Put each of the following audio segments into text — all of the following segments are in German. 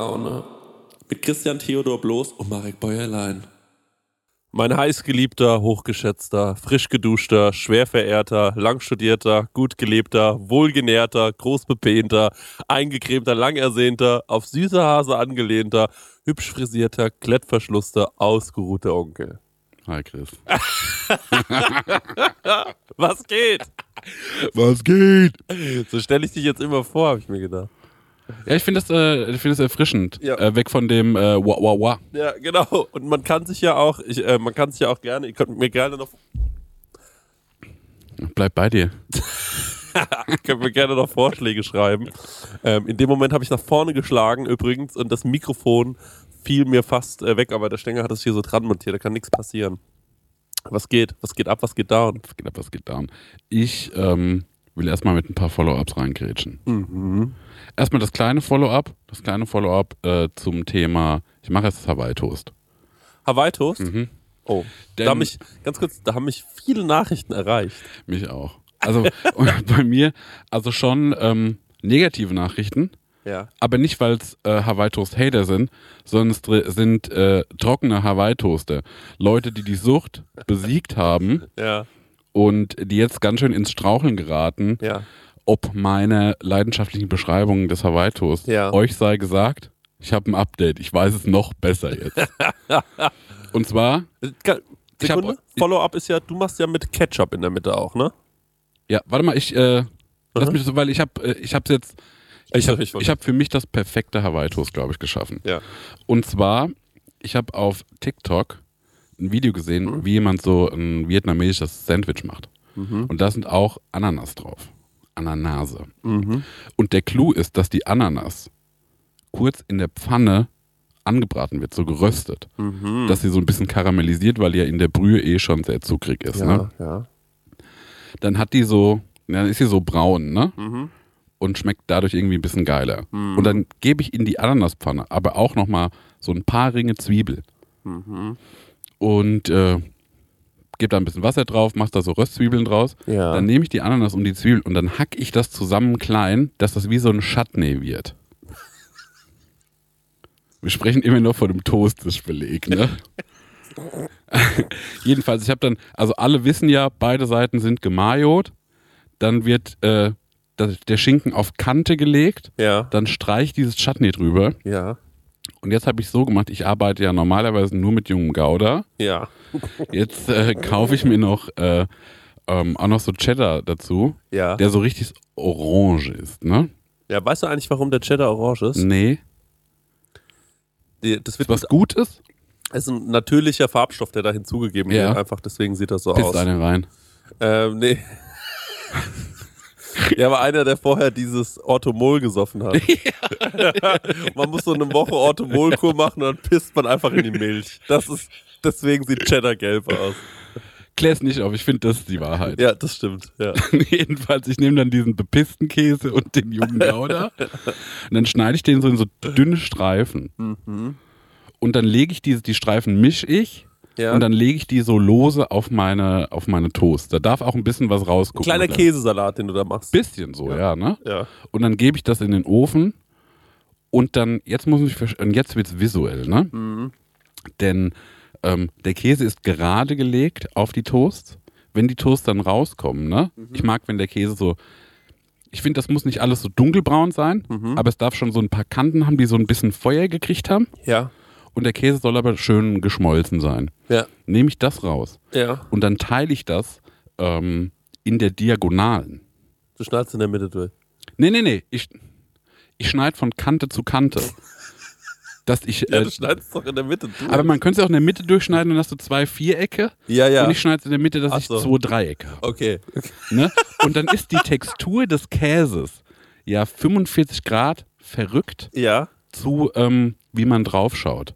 Säkolaune. Mit Christian Theodor Bloß und Marek Bäuerlein. Mein heißgeliebter, hochgeschätzter, frisch geduschter, schwer verehrter, langstudierter, gut gelebter, wohlgenährter, großbepehnter, eingecremter, langersehnter, auf süße Hase angelehnter, hübsch frisierter, klettverschlusster, ausgeruhter Onkel. Hi Chris. Was geht? Was geht? So stelle ich dich jetzt immer vor, habe ich mir gedacht. Ja, ich finde das, äh, ich find das erfrischend. Ja. Äh, weg von dem äh, Wah Wah Wah. Ja, genau. Und man kann sich ja auch, ich, äh, man kann sich ja auch gerne, ihr könnt mir gerne noch, Bleib bei dir. könnt mir gerne noch Vorschläge schreiben. Ähm, in dem Moment habe ich nach vorne geschlagen übrigens und das Mikrofon fiel mir fast äh, weg, aber der Stänger hat es hier so dran montiert, da kann nichts passieren. Was geht? Was geht ab? Was geht down? Was geht ab, was geht down? Ich ähm, will erstmal mit ein paar Follow-ups reingrätschen. Mhm. Erstmal das kleine Follow-up. Das kleine Follow-up äh, zum Thema, ich mache jetzt das Hawaii-Toast. Hawaii Toast? Mhm. Oh, Denn- da haben mich, ganz kurz, da haben mich viele Nachrichten erreicht. Mich auch. Also bei mir, also schon ähm, negative Nachrichten, Ja. aber nicht, weil es äh, Hawaii-Toast-Hater sind, sondern es sind äh, trockene Hawaii-Toaster. Leute, die die Sucht besiegt haben Ja, und die jetzt ganz schön ins Straucheln geraten, ja. ob meine leidenschaftlichen Beschreibungen des Hawaii-Toast. Ja. Euch sei gesagt, ich habe ein Update. Ich weiß es noch besser jetzt. und zwar, Sekunde, Follow-up ist ja, du machst ja mit Ketchup in der Mitte auch, ne? ja, warte mal, ich äh, lass Mhm. mich so, weil ich habe, äh, ich habe jetzt, Ich habe, hab für mich das perfekte Hawaii-Toast, glaube ich, geschaffen. Ja. Und zwar, ich habe auf TikTok ein Video gesehen, Mhm. wie jemand so ein vietnamesisches Sandwich macht. Und da sind auch Ananas drauf. Ananase. Mhm. Und der Clou ist, dass die Ananas kurz in der Pfanne angebraten wird, so geröstet. Mhm. Dass sie so ein bisschen karamellisiert, weil die ja in der Brühe eh schon sehr zuckrig ist. Ja, Ne? ja. Dann hat die so, dann ist sie so braun, ne? Mhm. Und schmeckt dadurch irgendwie ein bisschen geiler. Und dann gebe ich in die Ananaspfanne aber auch nochmal so ein paar Ringe Zwiebel. Mhm. Und äh, gebe da ein bisschen Wasser drauf, mach da so Röstzwiebeln draus. Ja. Dann nehme ich die Ananas und die Zwiebeln und dann hack ich das zusammen klein, dass das wie so ein Chutney wird. Wir sprechen immer noch von dem Toastbeleg, ne? Jedenfalls, ich habe dann, also alle wissen ja, beide Seiten sind gemajot. Dann wird äh, das, der Schinken auf Kante gelegt. Ja. Dann streich ich dieses Chutney drüber. Ja. Und jetzt habe ich so gemacht, ich arbeite ja normalerweise nur mit jungem Gouda. Ja. Jetzt äh, kaufe ich mir noch äh, ähm, auch noch so Cheddar dazu, Ja. der so richtig orange ist, ne? Ja, weißt du eigentlich, warum der Cheddar orange ist? Nee. Die- Das wird Was gut ist, ist ein natürlicher Farbstoff, der da hinzugegeben Ja. wird. Einfach deswegen sieht das so pisst aus. eine rein. Ähm, nee. Der war einer, der vorher dieses Orthomol gesoffen hat. man muss so eine Woche Orthomolkur machen und dann pisst man einfach in die Milch. Das ist, deswegen sieht Cheddar gelb aus. Klär's nicht auf, ich finde, das ist die Wahrheit. Ja, das stimmt. Ja. Jedenfalls, ich nehme dann diesen bepissten Käse und den jungen Gouda und dann schneide ich den so in so dünne Streifen. Mhm. Und dann lege ich diese, die Streifen misch ich Ja. und dann lege ich die so lose auf meine, auf meine Toast. Da darf auch ein bisschen was rausgucken. Kleiner Käsesalat, den du da machst. Bisschen so, ja, ne? Ja. Und dann gebe ich das in den Ofen und dann, jetzt muss ich, und jetzt wird's visuell, ne? Mhm. Denn ähm, der Käse ist gerade gelegt auf die Toast. Wenn die Toast dann rauskommen, ne? Mhm. Ich mag, wenn der Käse so, ich finde, das muss nicht alles so dunkelbraun sein, Mhm. aber es darf schon so ein paar Kanten haben, die so ein bisschen Feuer gekriegt haben. Ja. Und der Käse soll aber schön geschmolzen sein. Ja. Nehme ich das raus Ja. und dann teile ich das ähm, in der Diagonalen. Du schneidest in der Mitte durch. Nee, nee, nee. Ich, ich schneide von Kante zu Kante. Dass ich, Ja, äh, du schneidest doch in der Mitte durch. aber man könnte es auch in der Mitte durchschneiden, dann hast du zwei Vierecke. ja, ja. Und ich schneide es in der Mitte, dass Ach ich so. zwei Dreiecke habe. okay. Ne? Und dann ist die Textur des Käses ja 45 Grad verrückt Ja. zu, ähm, wie man draufschaut.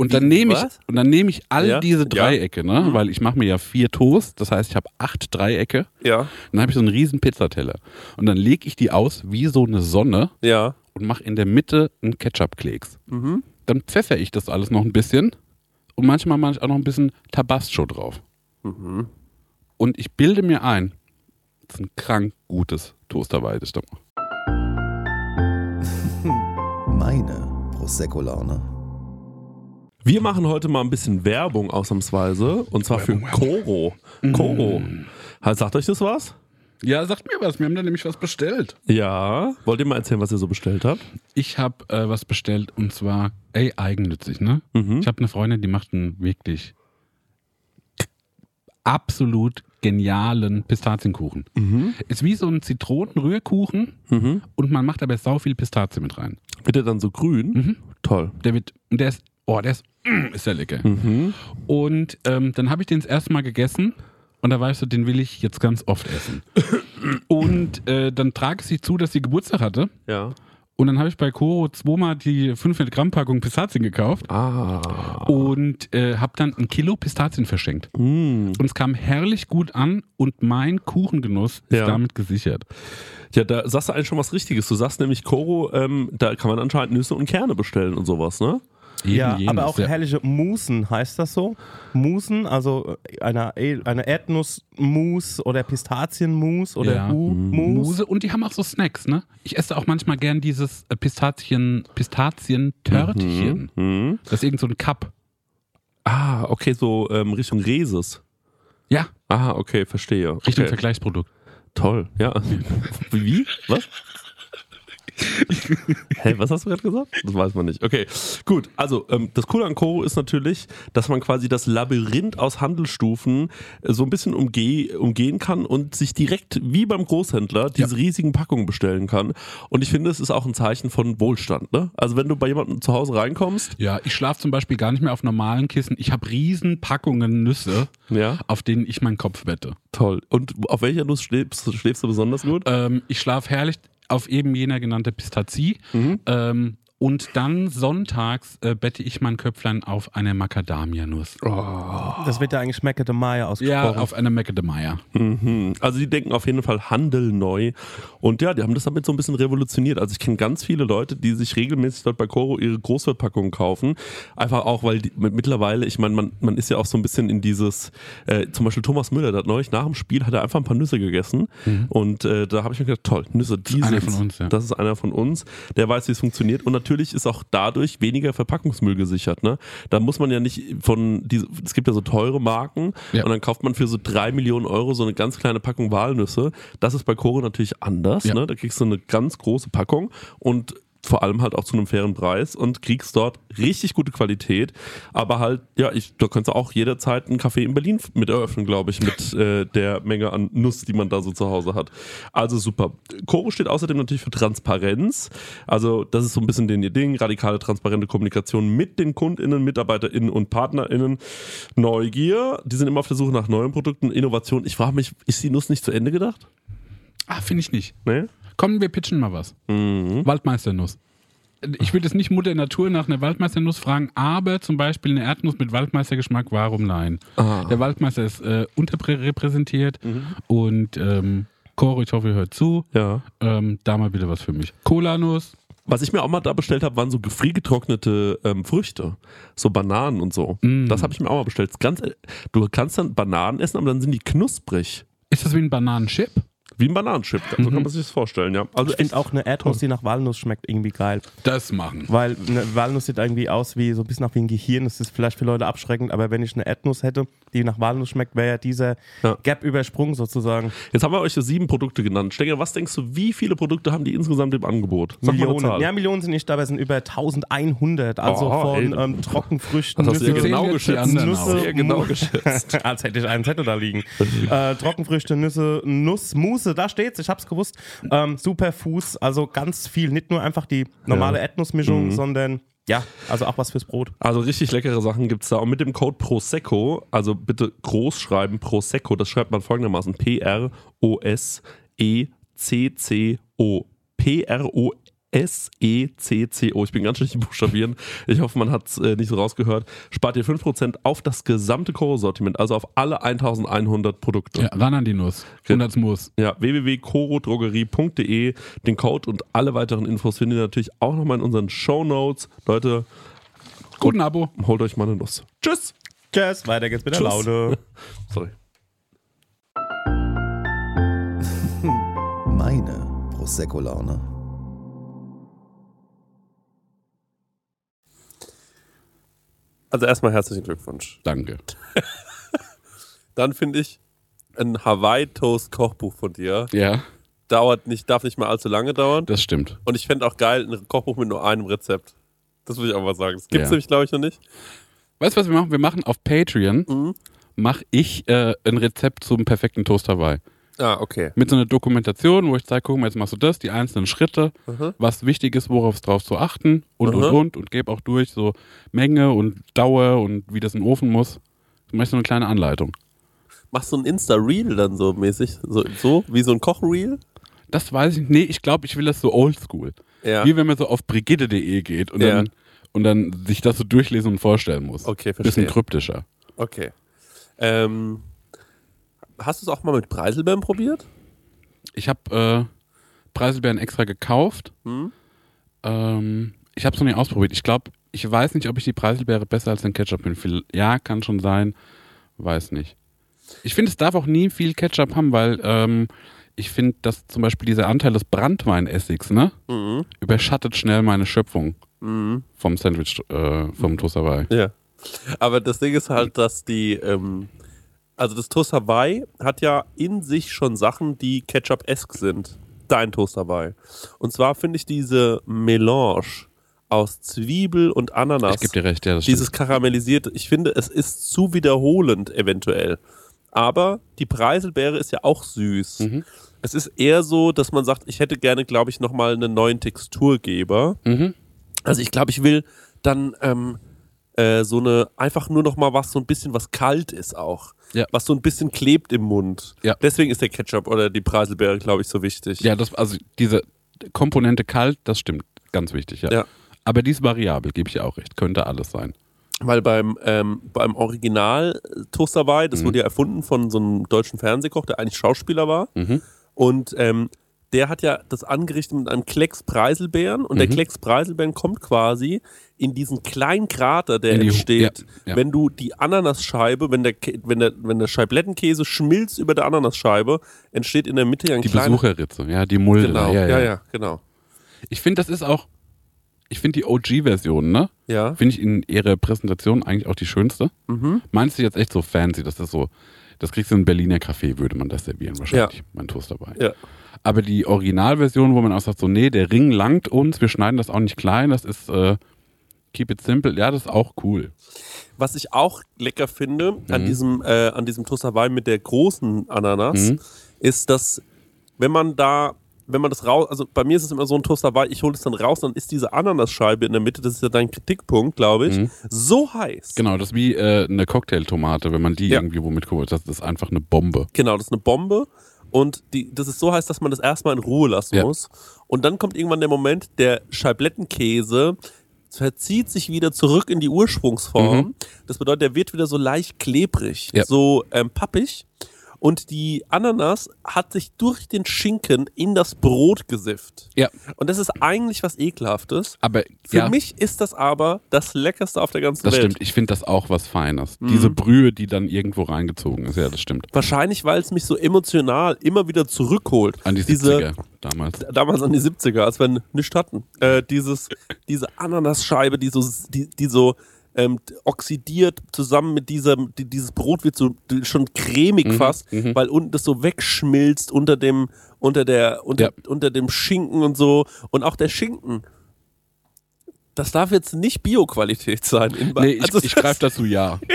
Und dann nehme ich, und dann nehme ich all Ja, diese ja. Dreiecke, ne? weil ich mache mir ja vier Toast, das heißt, ich habe acht Dreiecke. Ja. Dann habe ich so einen riesen Pizzateller. Und dann lege ich die aus wie so eine Sonne Ja. und mache in der Mitte einen Ketchup-Klecks. Mhm. Dann pfeffer ich das alles noch ein bisschen und manchmal mache ich auch noch ein bisschen Tabasco drauf. Mhm. Und ich bilde mir ein, das ist ein krank gutes Toasterweid. ist da. Meine Prosecco-Laune. Wir machen heute mal ein bisschen Werbung ausnahmsweise und zwar für Koro. Koro. Sagt euch das was? Ja, sagt mir was. Wir haben da nämlich was bestellt. Ja. Wollt ihr mal erzählen, was ihr so bestellt habt? Ich habe äh, was bestellt und zwar, ey, eigennützig, ne? Mhm. Ich habe eine Freundin, die macht einen wirklich absolut genialen Pistazienkuchen. Mhm. Ist wie so ein Zitronenrührkuchen und man macht aber sau viel Pistazie mit rein. Wird der dann so grün? Mhm. Toll. Der wird, und der ist, oh, der ist, mm, ist der lecker. Mhm. Und ähm, dann habe ich den das erste Mal gegessen und da ich so, den will ich jetzt ganz oft essen. Und äh, dann trage ich sie zu, dass sie Geburtstag hatte. Ja. Und dann habe ich bei Koro zweimal die 500 Gramm Packung Pistazien gekauft Ah. und äh, habe dann ein Kilo Pistazien verschenkt. Mm. Und es kam herrlich gut an und mein Kuchengenuss ist Ja. damit gesichert. Ja, da sagst du eigentlich schon was Richtiges. Du sagst nämlich, Koro, ähm, da kann man anscheinend Nüsse und Kerne bestellen und sowas, ne? Eben ja, jenes, aber auch ja. herrliche Musen, heißt das so? Musen, also eine, eine Erdnussmus oder Pistazienmus oder Ja. Hu-Mus. Muse und die haben auch so Snacks, ne? Ich esse auch manchmal gern dieses äh, Pistazien, Pistazien-Törtchen. Mhm. Das ist irgend so ein Cup. Ah, okay, so ähm, Richtung Reses. Ja, Ah, okay, verstehe. Richtung okay. Vergleichsprodukt. Toll, ja. Wie? Was? Hä, was hast du gerade gesagt? Das weiß man nicht. Okay, gut. Also, ähm, das Coole an Koro ist natürlich, dass man quasi das Labyrinth aus Handelsstufen äh, so ein bisschen umgeh umgehen kann und sich direkt wie beim Großhändler diese riesigen Packungen bestellen kann. Und ich finde, es ist auch ein Zeichen von Wohlstand. Ne? Also, wenn du bei jemandem zu Hause reinkommst, Ja, ich schlafe zum Beispiel gar nicht mehr auf normalen Kissen. Ich habe riesen Packungen Nüsse, ja, auf denen ich meinen Kopf wette. toll. Und auf welcher Nuss schläfst, schläfst du besonders gut? Ähm, ich schlafe herrlich auf eben jener genannte Pistazie. Ähm, und dann sonntags äh, bette ich mein Köpflein auf eine Macadamia-Nuss. Das wird ja eigentlich de Maya Ja, ausgesprochen. auf eine Macadamia. Mhm. Also die denken auf jeden Fall Handel neu. Und ja, die haben das damit so ein bisschen revolutioniert. Also ich kenne ganz viele Leute, die sich regelmäßig dort bei Coro ihre Großwertpackungen kaufen. Einfach auch, weil die, mit- mittlerweile, ich meine, man, man ist ja auch so ein bisschen in dieses, äh, zum Beispiel Thomas Müller, der hat neulich nach dem Spiel, hat er einfach ein paar Nüsse gegessen. Und äh, da habe ich mir gedacht, toll, Nüsse, die einer sind's. von uns, ja. Das ist einer von uns, der weiß, wie es funktioniert. Und natürlich ist auch dadurch weniger Verpackungsmüll gesichert. Ne? Da muss man ja nicht von, diese, es gibt ja so teure Marken Ja. und dann kauft man für so drei Millionen Euro so eine ganz kleine Packung Walnüsse. Das ist bei Koro natürlich anders. Ja. Ne? Da kriegst du eine ganz große Packung und vor allem halt auch zu einem fairen Preis und kriegst dort richtig gute Qualität. Aber halt, ja, ich, da könntest du auch jederzeit einen Café in Berlin mit eröffnen, glaube ich, mit äh, der Menge an Nuss, die man da so zu Hause hat. Also super. Koro steht außerdem natürlich für Transparenz. Also das ist so ein bisschen den ihr Ding. Radikale, transparente Kommunikation mit den KundInnen, MitarbeiterInnen und PartnerInnen. Neugier. Die sind immer auf der Suche nach neuen Produkten. Innovation. Ich frage mich, ist die Nuss nicht zu Ende gedacht? Ah, finde ich nicht. Nee? Komm, wir pitchen mal was. Mhm. Waldmeisternuss. Ich würde jetzt nicht Mutter Natur nach einer Waldmeisternuss fragen, aber zum Beispiel eine Erdnuss mit Waldmeistergeschmack, warum nein? Ah. Der Waldmeister ist äh, unterrepräsentiert Mhm. und ähm, Coro, ich hoffe, ihr hört zu. Ja. Ähm, da mal wieder was für mich. Cola-Nuss. Was ich mir auch mal da bestellt habe, waren so gefriergetrocknete ähm, Früchte. So Bananen und so. Mm. Das habe ich mir auch mal bestellt. Ganz, äh, du kannst dann Bananen essen, aber dann sind die knusprig. Ist das wie ein Bananenchip? Wie ein Bananenchip. So kann man sich das vorstellen, ja. Also ich finde auch eine Erdnuss, die nach Walnuss schmeckt, irgendwie geil. Das machen. Weil eine Walnuss sieht irgendwie aus wie so ein bisschen nach wie ein Gehirn. Das ist vielleicht für Leute abschreckend, aber wenn ich eine Erdnuss hätte, die nach Walnuss schmeckt, wäre ja dieser Ja. Gap übersprungen sozusagen. Jetzt haben wir euch so sieben Produkte genannt. Stenger, was denkst du, wie viele Produkte haben die insgesamt im Angebot? Sag Millionen. Ja, Millionen sind nicht da, aber es sind über 1100. Also Oh, von ähm, Trockenfrüchten, Das ja Nüsse, genau geschätzt. Nüsse, Sehr genau geschätzt. Als hätte ich einen Zettel da liegen. äh, Trockenfrüchte, Nüsse, Nuss, Mousse, da steht's, ich hab's gewusst. Ähm, Superfuß, also ganz viel. Nicht nur einfach die normale Ja. Erdnussmischung, Mhm. ja, ja, also auch was fürs Brot. Also richtig leckere Sachen gibt es da. Und mit dem Code Prosecco, also bitte groß schreiben, Prosecco, das schreibt man folgendermaßen: E P-R-O-S-E-C-C-O. P-R-O-S-E-C-C-O. Ich bin ganz schlecht im Buchstabieren. Ich hoffe, man hat es äh, nicht so rausgehört. Spart ihr 5% auf das gesamte Koro-Sortiment, also auf alle 1100 Produkte. Ja, ran an die Nuss. Und als Muss. Ja, www.corodrogerie.de. Den Code und alle weiteren Infos findet ihr natürlich auch nochmal in unseren Show Notes. Leute, Guten Abo. holt euch mal eine Nuss. Tschüss! Tschüss, weiter geht's mit der Tschüss. Laune. Sorry. Meine Prosecco-Laune. Also erstmal herzlichen Glückwunsch. Danke. Dann finde ich ein Hawaii-Toast-Kochbuch von dir. Ja, Dauert nicht, darf nicht mehr allzu lange dauern. das stimmt. Und ich fände auch geil, ein Kochbuch mit nur einem Rezept. Das würde ich auch mal sagen. Das gibt es Ja. nämlich, glaube ich, noch nicht. Weißt du, was wir machen? Wir machen auf Patreon, Mhm. mache ich äh, ein Rezept zum perfekten Toast Hawaii. Ah, okay. Mit so einer Dokumentation, wo ich zeige, guck mal, jetzt machst du das, die einzelnen Schritte, Mhm. was wichtig ist, worauf es drauf zu achten und, und, Mhm. und. Und gebe auch durch so Menge und Dauer und wie das in den Ofen muss. Du machst so eine kleine Anleitung. Machst du ein Insta-Reel dann so mäßig? So, so wie so ein Kochreel? Das weiß ich nicht. Nee, ich glaube, ich will das so oldschool. Ja. Wie wenn man so auf brigitte.de geht und, Ja. dann, und dann sich das so durchlesen und vorstellen muss. Okay, Bisschen verstehe. kryptischer. Okay. Ähm, hast du es auch mal mit Preiselbeeren probiert? Ich habe äh, Preiselbeeren extra gekauft. Hm? Ähm, ich habe es noch nicht ausprobiert. Ich glaube, ich weiß nicht, ob ich die Preiselbeere besser als den Ketchup finde. Ja, kann schon sein. Weiß nicht. Ich finde, es darf auch nie viel Ketchup haben, weil ähm, ich finde, dass zum Beispiel dieser Anteil des Brandweinessigs, ne, Mhm. überschattet schnell meine Schöpfung Mhm. vom Sandwich, äh, vom Toast Hawaii. Ja. Aber das Ding ist halt, dass die, ähm, also das Toast Hawaii hat ja in sich schon Sachen, die Ketchup-esque sind. Dein Toast Hawaii. Und zwar finde ich diese Melange aus Zwiebel und Ananas. Ich gebe dir recht, ja, das stimmt. Dieses karamellisierte, ich finde, es ist zu wiederholend eventuell. Aber die Preiselbeere ist ja auch süß. Mhm. Es ist eher so, dass man sagt, ich hätte gerne, glaube ich, nochmal einen neuen Texturgeber. Mhm. Also ich glaube, ich will dann ähm, äh, so eine, einfach nur noch mal was, so ein bisschen was kalt ist auch. Ja. Was so ein bisschen klebt im Mund. Ja. Deswegen ist der Ketchup oder die Preiselbeere, glaube ich, so wichtig. Ja, das, also diese Komponente kalt, das stimmt. Ganz wichtig, ja. Ja. Aber die ist variabel, gebe ich auch recht. Könnte alles sein. Weil beim, ähm, beim Original Toast Hawaii, das Mhm. wurde ja erfunden von so einem deutschen Fernsehkoch, der eigentlich Schauspieler war. Mhm. Und ähm, der hat ja das angerichtet mit einem Klecks Preiselbeeren und der Mhm. Klecks Preiselbeeren kommt quasi in diesen kleinen Krater, der die entsteht, ja, ja. wenn du die Ananasscheibe, wenn der, wenn der, wenn der Scheiblettenkäse schmilzt über der Ananasscheibe, entsteht in der Mitte ja ein Die kleiner... Besucherritze, ja, die Mulde. Genau, ja, ja. ja, genau. Ich finde, das ist auch, ich finde die OG-Version, ne? Ja, Finde ich in ihrer Präsentation eigentlich auch die schönste. mhm. Meinst du jetzt echt so fancy? Das ist so, das kriegst du in Berliner Café, würde man das servieren wahrscheinlich. Mein Toast dabei. ja. Aber die Originalversion, wo man auch sagt, so, nee, der Ring langt uns, wir schneiden das auch nicht klein, das ist, äh, keep it simple. Ja, das ist auch cool. Was ich auch lecker finde an Mhm. diesem, äh, an diesem Toast Hawaii mit der großen Ananas, Mhm. ist, dass wenn man da, wenn man das raus, also bei mir ist es immer so ein Toast Hawaii, ich hole es dann raus, dann ist diese Ananasscheibe in der Mitte, das ist ja dein Kritikpunkt, glaube ich, Mhm. so heiß. Genau, das ist wie äh, eine Cocktailtomate, wenn man die Ja. irgendwie womit kocht. Das ist einfach eine Bombe. Genau, das ist eine Bombe. Und die, das ist so heiß, dass man das erstmal in Ruhe lassen Ja. muss. Und dann kommt irgendwann der Moment, der Scheiblettenkäse verzieht sich wieder zurück in die Ursprungsform. Das bedeutet, der wird wieder so leicht klebrig, Mhm. Ja. so ähm, pappig. Und die Ananas hat sich durch den Schinken in das Brot gesifft. Ja. Und das ist eigentlich was Ekelhaftes. Aber Für ja, mich ist das aber das Leckerste auf der ganzen das Welt. stimmt. Ich finde das auch was Feines. Mhm. Diese Brühe, die dann irgendwo reingezogen ist, ja, das stimmt. Wahrscheinlich, weil es mich so emotional immer wieder zurückholt. An die Diese, 70er damals. damals an die 70er, als wir nichts hatten. Äh, dieses, diese Ananasscheibe, die so, die, die so ähm, oxidiert zusammen mit diesem, die, dieses Brot wird so schon cremig Mhm, fast, mhm. weil unten das so wegschmilzt unter dem, unter der, unter, Ja. unter dem Schinken und so. Und auch der Schinken. Das darf jetzt nicht Bio-Qualität sein. In- Nee, ich, also ich greife dazu ja.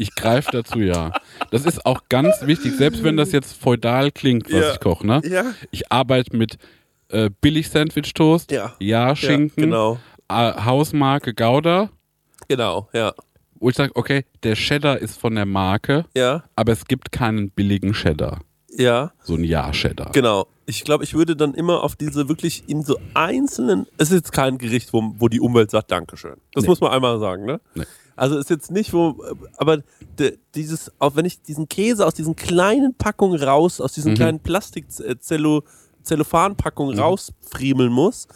Ich greife dazu ja. Das ist auch ganz wichtig, selbst wenn das jetzt feudal klingt, was Ja. ich koche, ne? Ja, Ich arbeite mit äh, billig Sandwich-Toast, Ja. ja, Schinken, Ja, genau. äh, Hausmarke Gouda, Genau, ja. wo ich sage, okay, der Cheddar ist von der Marke, Ja, aber es gibt keinen billigen Cheddar. ja. So ein Ja-Cheddar. Genau. Ich glaube, ich würde dann immer auf diese wirklich in so einzelnen. Es ist jetzt kein Gericht, wo, wo die Umwelt sagt, Dankeschön. Das Nee. muss man einmal sagen, ne? Nee. Also ist jetzt nicht, wo. Aber dieses, auch wenn ich diesen Käse aus diesen kleinen Packungen raus, aus diesen Mhm. kleinen Plastik-Zellophan-Packungen Mhm. rausfriemeln muss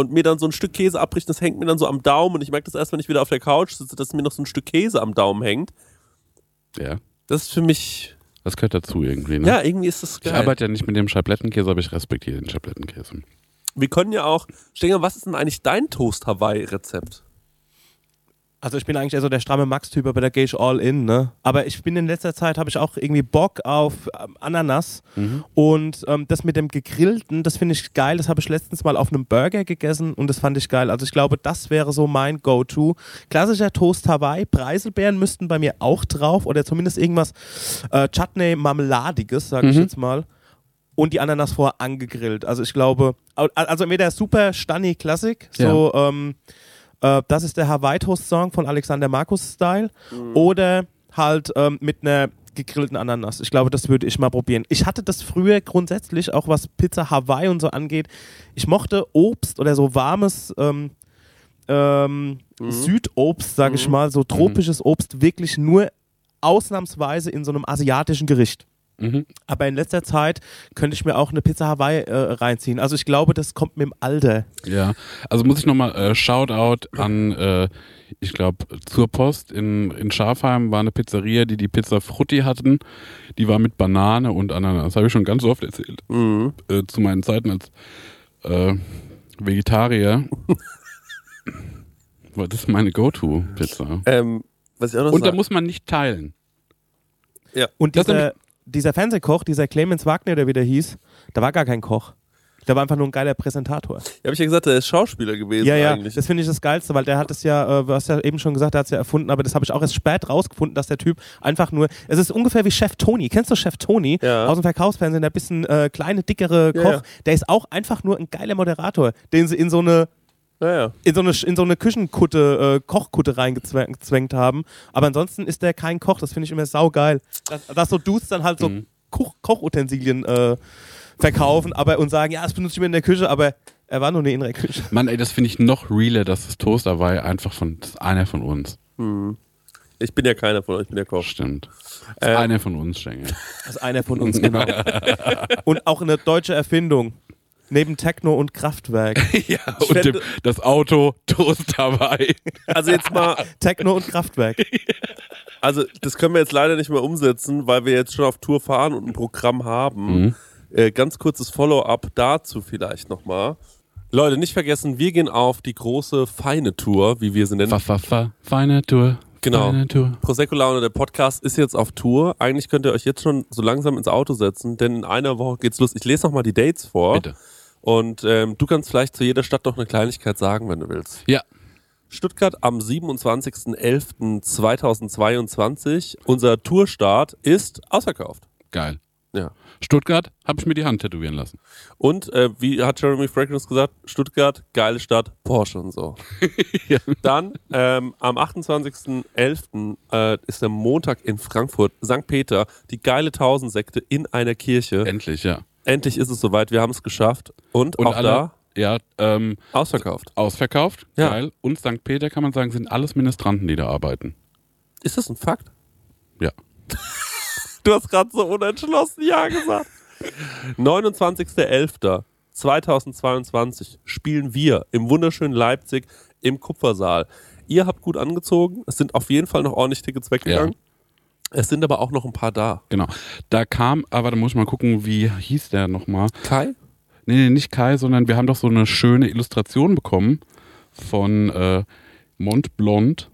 und mir dann so ein Stück Käse abbricht, das hängt mir dann so am Daumen und ich merke das erst, wenn ich wieder auf der Couch sitze, dass mir noch so ein Stück Käse am Daumen hängt. Ja. Das ist für mich. Das gehört dazu irgendwie, ne? Ja, irgendwie ist das ich geil. arbeite ja nicht mit dem Schablettenkäse, aber ich respektiere den Schablettenkäse. Wir können ja auch. Stenger, was ist denn eigentlich dein Toast-Hawaii-Rezept? Also ich bin eigentlich eher so der stramme Max-Typ, aber da gehe ich all in, ne? Aber ich bin in letzter Zeit, habe ich auch irgendwie Bock auf ähm, Ananas. Und ähm, das mit dem Gegrillten, das finde ich geil. Das habe ich letztens mal auf einem Burger gegessen und das fand ich geil. Also ich glaube, das wäre so mein Go-To. Klassischer Toast Hawaii. Preiselbeeren müssten bei mir auch drauf oder zumindest irgendwas äh, Chutney-Marmeladiges, sage ich Mhm. jetzt mal. Und die Ananas vorher angegrillt. Also ich glaube, au- also entweder super Stunny Classic, so ähm, äh, das ist der Hawaii Toast Song von Alexander Markus Style. Oder halt ähm, mit einer gegrillten Ananas. Ich glaube, das würde ich mal probieren. Ich hatte das früher grundsätzlich, auch was Pizza Hawaii und so angeht. Ich mochte Obst oder so warmes ähm, ähm, Südobst, sage ich mal, so tropisches Obst, wirklich nur ausnahmsweise in so einem asiatischen Gericht. Mhm. Aber in letzter Zeit könnte ich mir auch eine Pizza Hawaii äh, reinziehen. Also ich glaube, das kommt mit dem Alter. Ja, also muss ich nochmal äh, Shoutout an, äh, ich glaube, zur Post in, in Schafheim war eine Pizzeria, die die Pizza Frutti hatten. Die war mit Banane und Ananas. Das habe ich schon ganz oft erzählt. Mhm. Äh, zu meinen Zeiten als äh, Vegetarier. Weil das ist meine Go-To-Pizza. Ähm, was ich auch noch Und da sag- muss man nicht teilen. Und Das dieser, dieser Fernsehkoch, dieser Clemens Wagner, der wieder hieß, da war gar kein Koch. Der war einfach nur ein geiler Präsentator. Ja, habe ich ja gesagt, der ist Schauspieler gewesen Ja, ja, eigentlich. das finde ich das Geilste, weil der hat es ja, äh, du hast ja eben schon gesagt, der hat es ja erfunden, aber das habe ich auch erst spät rausgefunden, dass der Typ einfach nur, es ist ungefähr wie Chef Toni. Kennst du Chef Toni Ja. aus dem Verkaufsfernsehen, der bisschen äh, kleine, dickere Koch, ja. der ist auch einfach nur ein geiler Moderator, den sie in so eine ja, ja. in so eine, in so eine Küchenkutte, äh, Kochkutte reingezwängt haben. Aber ansonsten ist der kein Koch, das finde ich immer saugeil. Dass, dass so Dudes dann halt so Mhm. Koch, Kochutensilien äh, verkaufen aber und sagen, ja, das benutze ich mir in der Küche, aber er war nur nie in der Küche. Mann, ey, das finde ich noch realer, dass das Toast Hawaii einfach von, einer von uns. Hm. Ich bin ja keiner von euch, ich bin der Koch. Stimmt. Das ist Äh, einer von uns, Schenke. Das ist einer von uns, genau. und auch eine deutsche Erfindung. Neben Techno und Kraftwerk. ja, Ich und dem, das Auto Toast Hawaii. Also jetzt mal, Techno und Kraftwerk. also das können wir jetzt leider nicht mehr umsetzen, weil wir jetzt schon auf Tour fahren und ein Programm haben. Mhm. Äh, ganz kurzes Follow-up dazu vielleicht nochmal. Leute, nicht vergessen, wir gehen auf die große feine Tour, wie wir sie nennen. Fa, fa, fa, feine Tour. Genau. Feine Tour. Prosecco Laune, der Podcast ist jetzt auf Tour. Eigentlich könnt ihr euch jetzt schon so langsam ins Auto setzen, denn in einer Woche geht's los. Ich lese nochmal die Dates vor. Bitte. Und ähm, du kannst vielleicht zu jeder Stadt noch eine Kleinigkeit sagen, wenn du willst. Ja. Stuttgart am 27.11.2022. Unser Tourstart ist ausverkauft. Geil. Ja. Stuttgart habe ich mir die Hand tätowieren lassen. Und äh, wie hat Jeremy Fragrance gesagt? Stuttgart, geile Stadt, Porsche und so. Ja. Dann ähm, am 28.11. Äh, ist der Montag in Frankfurt, St. Peter, die geile Tausendsekte in einer Kirche. Endlich, ja. Endlich ist es soweit, wir haben es geschafft. Und, Und auch alle, da ja, ähm, ausverkauft. ausverkauft. Ja. Geil. Und St. Peter kann man sagen, sind alles Ministranten, die da arbeiten. Ist das ein Fakt? Ja. Du hast gerade so unentschlossen Ja gesagt. 29.11.2022 spielen wir im wunderschönen Leipzig im Kupfersaal. Ihr habt gut angezogen. Es sind auf jeden Fall noch ordentlich Tickets weggegangen. Es sind aber auch noch ein paar da. Genau. Da kam, aber da muss ich mal gucken, wie hieß der nochmal? Kai? Nee, nee, nicht Kai, sondern wir haben doch so eine schöne Illustration bekommen von äh, Mont Blond.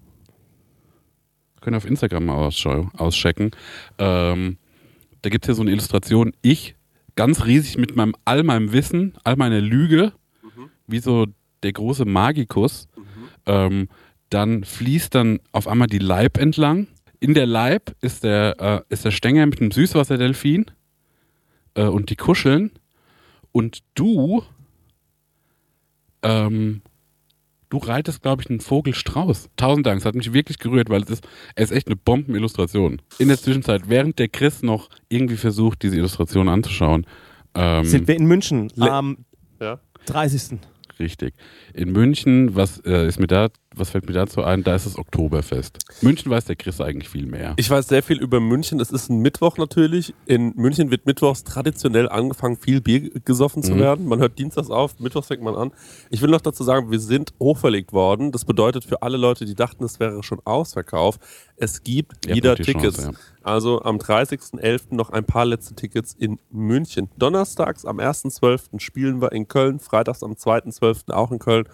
Könnt ihr auf Instagram mal auschecken. Ähm, da gibt es ja so eine Illustration. Ich, ganz riesig mit meinem, all meinem Wissen, all meiner Lüge, wie so der große Magikus. Ähm, dann fließt dann auf einmal die Leib entlang. In der Leib ist der, äh, ist der Stänger mit einem Süßwasserdelfin äh, und die kuscheln. Und du, ähm, du reitest, glaube ich, einen Vogelstrauß. Tausend Dank, es hat mich wirklich gerührt, weil es ist, es ist echt eine Bombenillustration. In der Zwischenzeit, während der Chris noch irgendwie versucht, diese Illustration anzuschauen, ähm, Sind wir in München Le- am Ja. 30. Richtig. In München, was äh, ist mir da, was fällt mir dazu ein? Da ist das Oktoberfest. München weiß der Chris eigentlich viel mehr. Ich weiß sehr viel über München. Es ist ein Mittwoch natürlich. In München wird mittwochs traditionell angefangen, viel Bier gesoffen zu Mhm. werden. Man hört dienstags auf, mittwochs fängt man an. Ich will noch dazu sagen, wir sind hochverlegt worden. Das bedeutet für alle Leute, die dachten, es wäre schon ausverkauft, es gibt wieder Tickets. Chance, Also am 30.11. noch ein paar letzte Tickets in München. Donnerstags am 1.12. spielen wir in Köln, freitags am 2.12. auch in Köln.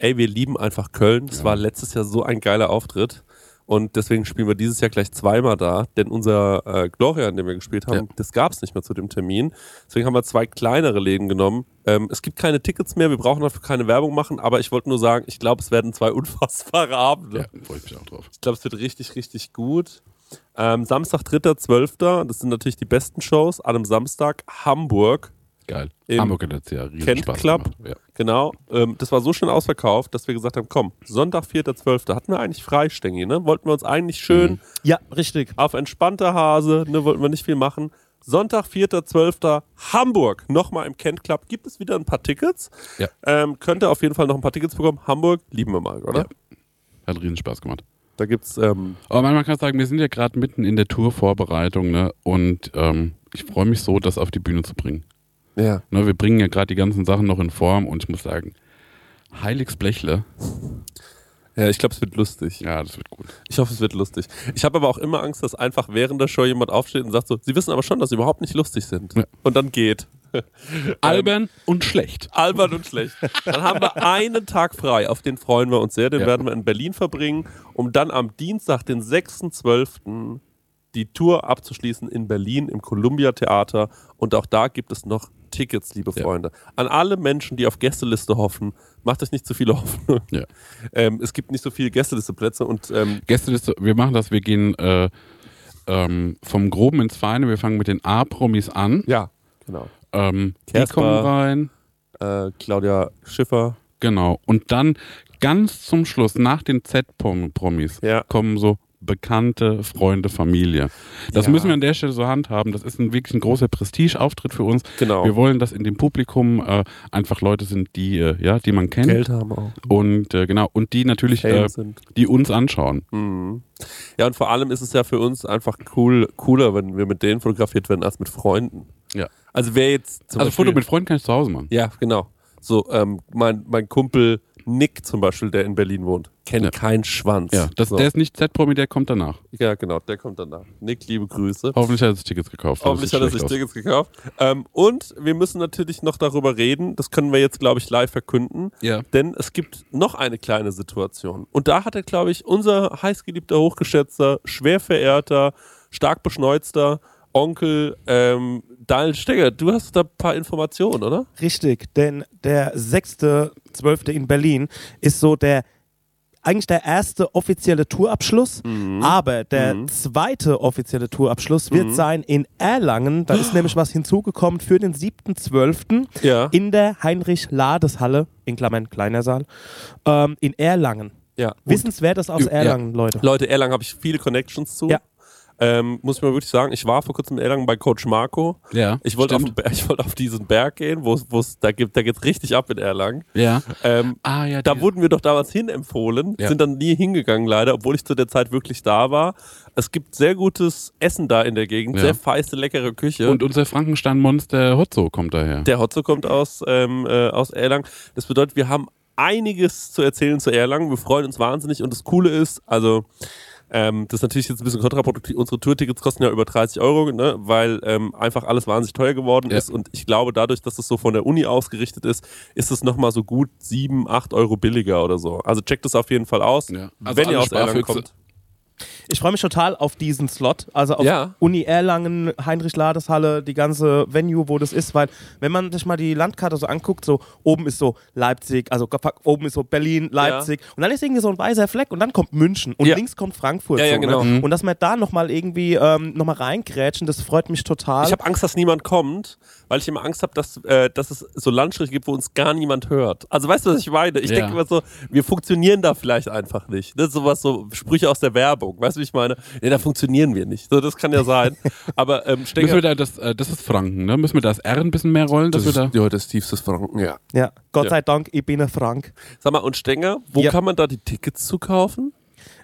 Ey, wir lieben einfach Köln. Es Ja. war letztes Jahr so ein geiler Auftritt. Und deswegen spielen wir dieses Jahr gleich zweimal da, denn unser äh, Gloria, in dem wir gespielt haben, Ja. das gab es nicht mehr zu dem Termin. Deswegen haben wir zwei kleinere Läden genommen. Ähm, es gibt keine Tickets mehr, wir brauchen dafür keine Werbung machen, aber ich wollte nur sagen, ich glaube, es werden zwei unfassbare Abende. Ja, freue ich mich auch drauf. Ich glaube, es wird richtig, richtig gut. Ähm, Samstag, 3.12., das sind natürlich die besten Shows. An einem Samstag Hamburg, Geil. Im Hamburg hat jetzt ja riesen Kent Spaß Club. Ja. genau. Ähm, das war so schnell ausverkauft, dass wir gesagt haben, komm, Sonntag, 4.12., hatten wir eigentlich frei, Stengi, ne? Wollten wir uns eigentlich schön Ja, richtig. auf entspannter Hase, ne? Wollten wir nicht viel machen. Sonntag, 4.12., Hamburg, nochmal im Kent Club. Gibt es wieder ein paar Tickets? Ja. Ähm, könnt ihr auf jeden Fall noch ein paar Tickets bekommen. Hamburg, lieben wir mal, oder? Ja. Hat riesen Spaß gemacht. Da gibt's, ähm, Aber man kann sagen, wir sind ja gerade mitten in der Tourvorbereitung, ne? Und ähm, ich freue mich so, das auf die Bühne zu bringen. Ja. Ne, wir bringen ja gerade die ganzen Sachen noch in Form und ich muss sagen, Heiligs Blechle, Ja, ich glaube, es wird lustig. ja, das wird gut. Ich hoffe, es wird lustig. Ich habe aber auch immer Angst, dass einfach während der Show jemand aufsteht und sagt so, sie wissen aber schon, dass sie überhaupt nicht lustig sind. Ja. Und dann geht. Albern und schlecht. Albern und schlecht. Dann haben wir einen Tag frei, auf den freuen wir uns sehr. Den Ja. werden wir in Berlin verbringen, um dann am Dienstag, den 6.12., die Tour abzuschließen in Berlin im Columbia Theater. Und auch da gibt es noch Tickets, liebe Ja. Freunde. An alle Menschen, die auf Gästeliste hoffen, macht euch nicht zu viele Hoffnung. Ja. Ähm, es gibt nicht so viele Gästelisteplätze und ähm, Gästeliste, wir machen das, wir gehen äh, ähm, vom Groben ins Feine, wir fangen mit den A-Promis an. ja, genau. Ähm, die Kersper. kommen rein. Äh, Claudia Schiffer, Genau. Und dann ganz zum Schluss, nach den Z-Promis, Ja. kommen so bekannte Freunde, Familie. Das Ja. müssen wir an der Stelle so handhaben. Das ist ein wirklich ein großer Prestigeauftritt für uns. genau. Wir wollen, dass in dem Publikum äh, einfach Leute sind, die, äh, ja, die man kennt. Geld haben auch. Und äh, genau, und die natürlich, äh, sind. die uns anschauen. Mhm. Ja, und vor allem ist es ja für uns einfach cool, cooler, wenn wir mit denen fotografiert werden, als mit Freunden. Ja. Also wer jetzt Also Beispiel, Foto mit Freunden kann ich zu Hause machen. Ja, genau. So, ähm, mein, mein Kumpel Nick zum Beispiel, der in Berlin wohnt, kennt Ja. keinen Schwanz. Ja, das, so. der ist nicht Z-Promi, der kommt danach. ja, genau, der kommt danach. Nick, liebe Grüße. Hoffentlich hat er sich Tickets gekauft. Hoffentlich hat er sich aus. Tickets gekauft. Ähm, und wir müssen natürlich noch darüber reden, das können wir jetzt, glaube ich, live verkünden, Ja. denn es gibt noch eine kleine Situation. Und da hatte, glaube ich, unser heißgeliebter, hochgeschätzter, schwer verehrter, stark beschneuzter Onkel ähm, Daniel Stegger, du hast da ein paar Informationen, oder? Richtig, denn der 6.12. in Berlin ist so der eigentlich der erste offizielle Tourabschluss, aber der Mhm. zweite offizielle Tourabschluss wird sein in Erlangen. Da ist nämlich was hinzugekommen für den 7.12. Ja. in der Heinrich-Lades-Halle, in Klammern kleiner Saal, ähm, in Erlangen. ja. Wissenswertes aus Ja. Erlangen, Leute. Leute, Erlangen habe ich viele Connections zu. Ja. Ähm, muss ich mal wirklich sagen, ich war vor kurzem in Erlangen bei Coach Marco. Ja, Ich wollte auf, ich wollte auf diesen Berg gehen, wo es da gibt, da geht's richtig ab in Erlangen. Ja. Ähm, Ah, ja. da wurden wir doch damals hinempfohlen, Ja. sind dann nie hingegangen leider, obwohl ich zu der Zeit wirklich da war. Es gibt sehr gutes Essen da in der Gegend, Ja. sehr feiste, leckere Küche. Und unser Frankenstein-Monster Hotzo kommt daher. der Hotzo kommt aus, ähm, äh, aus Erlangen. Das bedeutet, wir haben einiges zu erzählen zu Erlangen. Wir freuen uns wahnsinnig und das Coole ist, also ähm, das ist natürlich jetzt ein bisschen kontraproduktiv. Unsere Tourtickets kosten ja über 30 Euro, ne, weil ähm, einfach alles wahnsinnig teuer geworden Ja. ist. Und ich glaube, dadurch, dass es so von der Uni ausgerichtet ist, ist es nochmal so gut 7, 8 Euro billiger oder so. Also checkt es auf jeden Fall aus, Ja. Also wenn ihr aus Erlangen kommt. Ich freue mich total auf diesen Slot, also auf Ja. Uni Erlangen, Heinrich-Lades-Halle, die ganze Venue, wo das ist, weil wenn man sich mal die Landkarte so anguckt, so oben ist so Leipzig, also oben ist so Berlin, Leipzig und dann ist irgendwie so ein weißer Fleck und dann kommt München und Ja. links kommt Frankfurt. Ja, ja, so, genau. Ne? Und dass wir da nochmal irgendwie ähm, nochmal reingrätschen, das freut mich total. Ich habe Angst, dass niemand kommt, weil ich immer Angst habe, dass, äh, dass es so Landstriche gibt, wo uns gar niemand hört. Also weißt du, was ich meine? Ich Ja. denke immer so, wir funktionieren da vielleicht einfach nicht. Das ist sowas so Sprüche aus der Werbung. Weißt du, wie ich meine? Nee, da funktionieren wir nicht. So, das kann ja sein. Aber ähm, Müssen wir Stenger, da das, äh, das ist Franken, ne? Müssen wir das R ein bisschen mehr rollen, dass wir da. ja, das tiefste Franken, ja. ja, Gott Ja. sei Dank, ich bin ein Frank. Sag mal, und Stenger, wo Ja. kann man da die Tickets zu kaufen?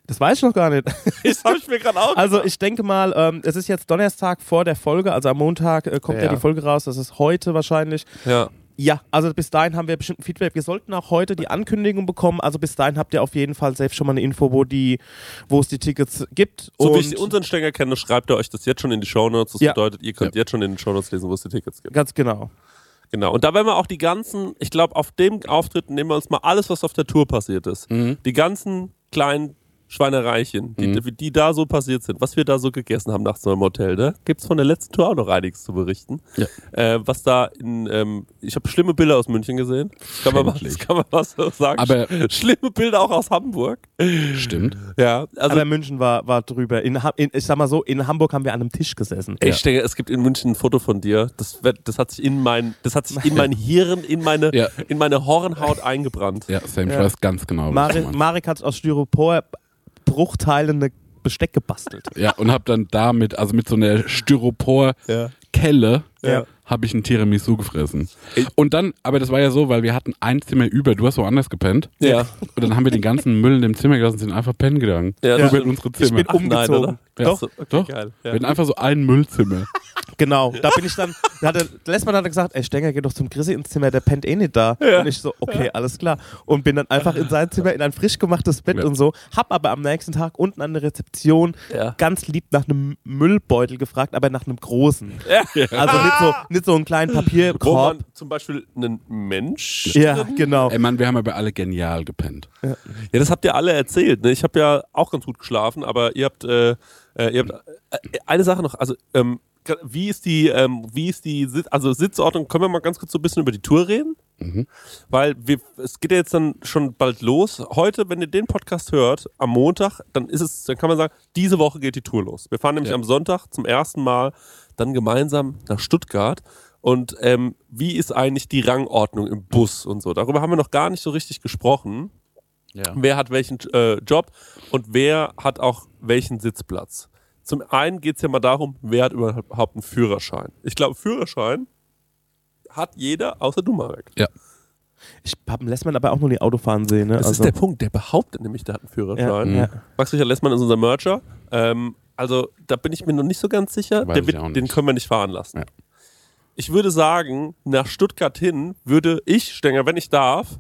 Das weiß ich noch gar nicht. Das habe ich mir gerade auch Also ich denke mal, ähm, es ist jetzt Donnerstag vor der Folge, also am Montag äh, kommt ja. Ja. die Folge raus, das ist heute wahrscheinlich. Ja. Ja, also bis dahin haben wir bestimmt ein Feedback. Wir sollten auch heute die Ankündigung bekommen. Also bis dahin habt ihr auf jeden Fall selbst schon mal eine Info, wo die, wo es die Tickets gibt. So wie Und ich unseren Stenger kenne, schreibt er euch das jetzt schon in die Shownotes. Das Ja. bedeutet, ihr könnt jetzt schon in den Shownotes lesen, wo es die Tickets gibt. ganz genau. Genau. Und da werden wir auch die ganzen, ich glaube, auf dem Auftritt nehmen wir uns mal alles, was auf der Tour passiert ist. Mhm. Die ganzen kleinen Schweinereichen, die, Mhm. die da so passiert sind, was wir da so gegessen haben nachts im Hotel, ne? Gibt es von der letzten Tour auch noch einiges zu berichten. Ja. Äh, was da in, ähm, ich habe schlimme Bilder aus München gesehen. Kann man, was, Schändlich. kann man was so sagen? Aber- schlimme Bilder auch aus Hamburg. Stimmt. Ja, also Aber München war, war drüber. In, in, ich sag mal so, in Hamburg haben wir an einem Tisch gesessen. Ich denke, es gibt in München ein Foto von dir. Das, das hat sich in mein, das hat sich in mein Hirn, in meine, Ja. in meine Hornhaut eingebrannt. Ja, Sam, ich Ja. weiß ganz genau, was du Marek, hat aus Styropor Bruchteilen eine Besteck gebastelt. Ja, und hab dann damit, also mit so einer Styropor-Kelle, Ja. Ja. habe ich ein Tiramisu gefressen. Ich- Und dann, aber das war ja so, weil wir hatten ein Zimmer über, du hast woanders gepennt. Ja. Und dann haben wir den ganzen Müll in dem Zimmer gelassen und sind einfach pennen gegangen. Ja, Über unsere Ich Zimmer. bin Ach, nein, umgezogen. oder? Ja. Doch, So, okay, Doch. geil. Wir Ja. hatten einfach so ein Müllzimmer. genau. Da bin ich dann, da hatte, Lessmann hat gesagt, ey Stenger, geh doch zum Chrissy ins Zimmer, der pennt eh nicht da. Und ich so, okay, alles klar. Und bin dann einfach in sein Zimmer in ein frisch gemachtes Bett Ja. und so. Hab aber am nächsten Tag unten an der Rezeption Ja. ganz lieb nach einem Müllbeutel gefragt, aber nach einem großen. Also nicht so, nicht so einen kleinen Wo Papierkorb. man zum Beispiel einen Mensch. Ja, genau. Ey Mann, wir haben aber alle genial gepennt. Ja, das habt ihr alle erzählt. Ne? Ich habe ja auch ganz gut geschlafen, aber ihr habt, äh, äh, ihr habt äh, eine Sache noch. Also ähm, wie ist die, ähm, wie ist die, Sit also Sitzordnung? Können wir mal ganz kurz so ein bisschen über die Tour reden? Mhm. Weil wir, es geht ja jetzt dann schon bald los. Heute, wenn ihr den Podcast hört, am Montag, dann ist es, dann kann man sagen, diese Woche geht die Tour los. Wir fahren nämlich Ja. am Sonntag zum ersten Mal dann gemeinsam nach Stuttgart. Und ähm, wie ist eigentlich die Rangordnung im Bus und so? Darüber haben wir noch gar nicht so richtig gesprochen. Ja. Wer hat welchen äh, Job und wer hat auch welchen Sitzplatz? Zum einen geht es ja mal darum, wer hat überhaupt einen Führerschein. Ich glaube, Führerschein hat jeder, außer du, Marek. Ich hab einen Lessmann aber auch noch nie Autofahren sehen. Ne? Das also, ist der Punkt, der behauptet nämlich, der hat einen Führerschein. Mhm. ja. Max Richard Lessmann ist unser Mercher. Ähm, also da bin ich mir noch nicht so ganz sicher. Wird, auch nicht. den können wir nicht fahren lassen. Ja. Ich würde sagen, nach Stuttgart hin würde ich, Stenger, wenn ich darf,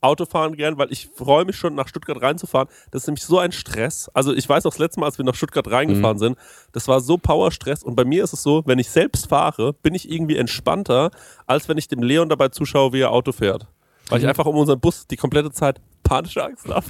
Auto fahren gern, weil ich freue mich schon, nach Stuttgart reinzufahren. Das ist nämlich so ein Stress. Also ich weiß noch, das letzte Mal, als wir nach Stuttgart reingefahren sind, das war so Powerstress. Und bei mir ist es so, wenn ich selbst fahre, bin ich irgendwie entspannter, als wenn ich dem Leon dabei zuschaue, wie er Auto fährt. Weil ich einfach um unseren Bus die komplette Zeit panische Angst habe.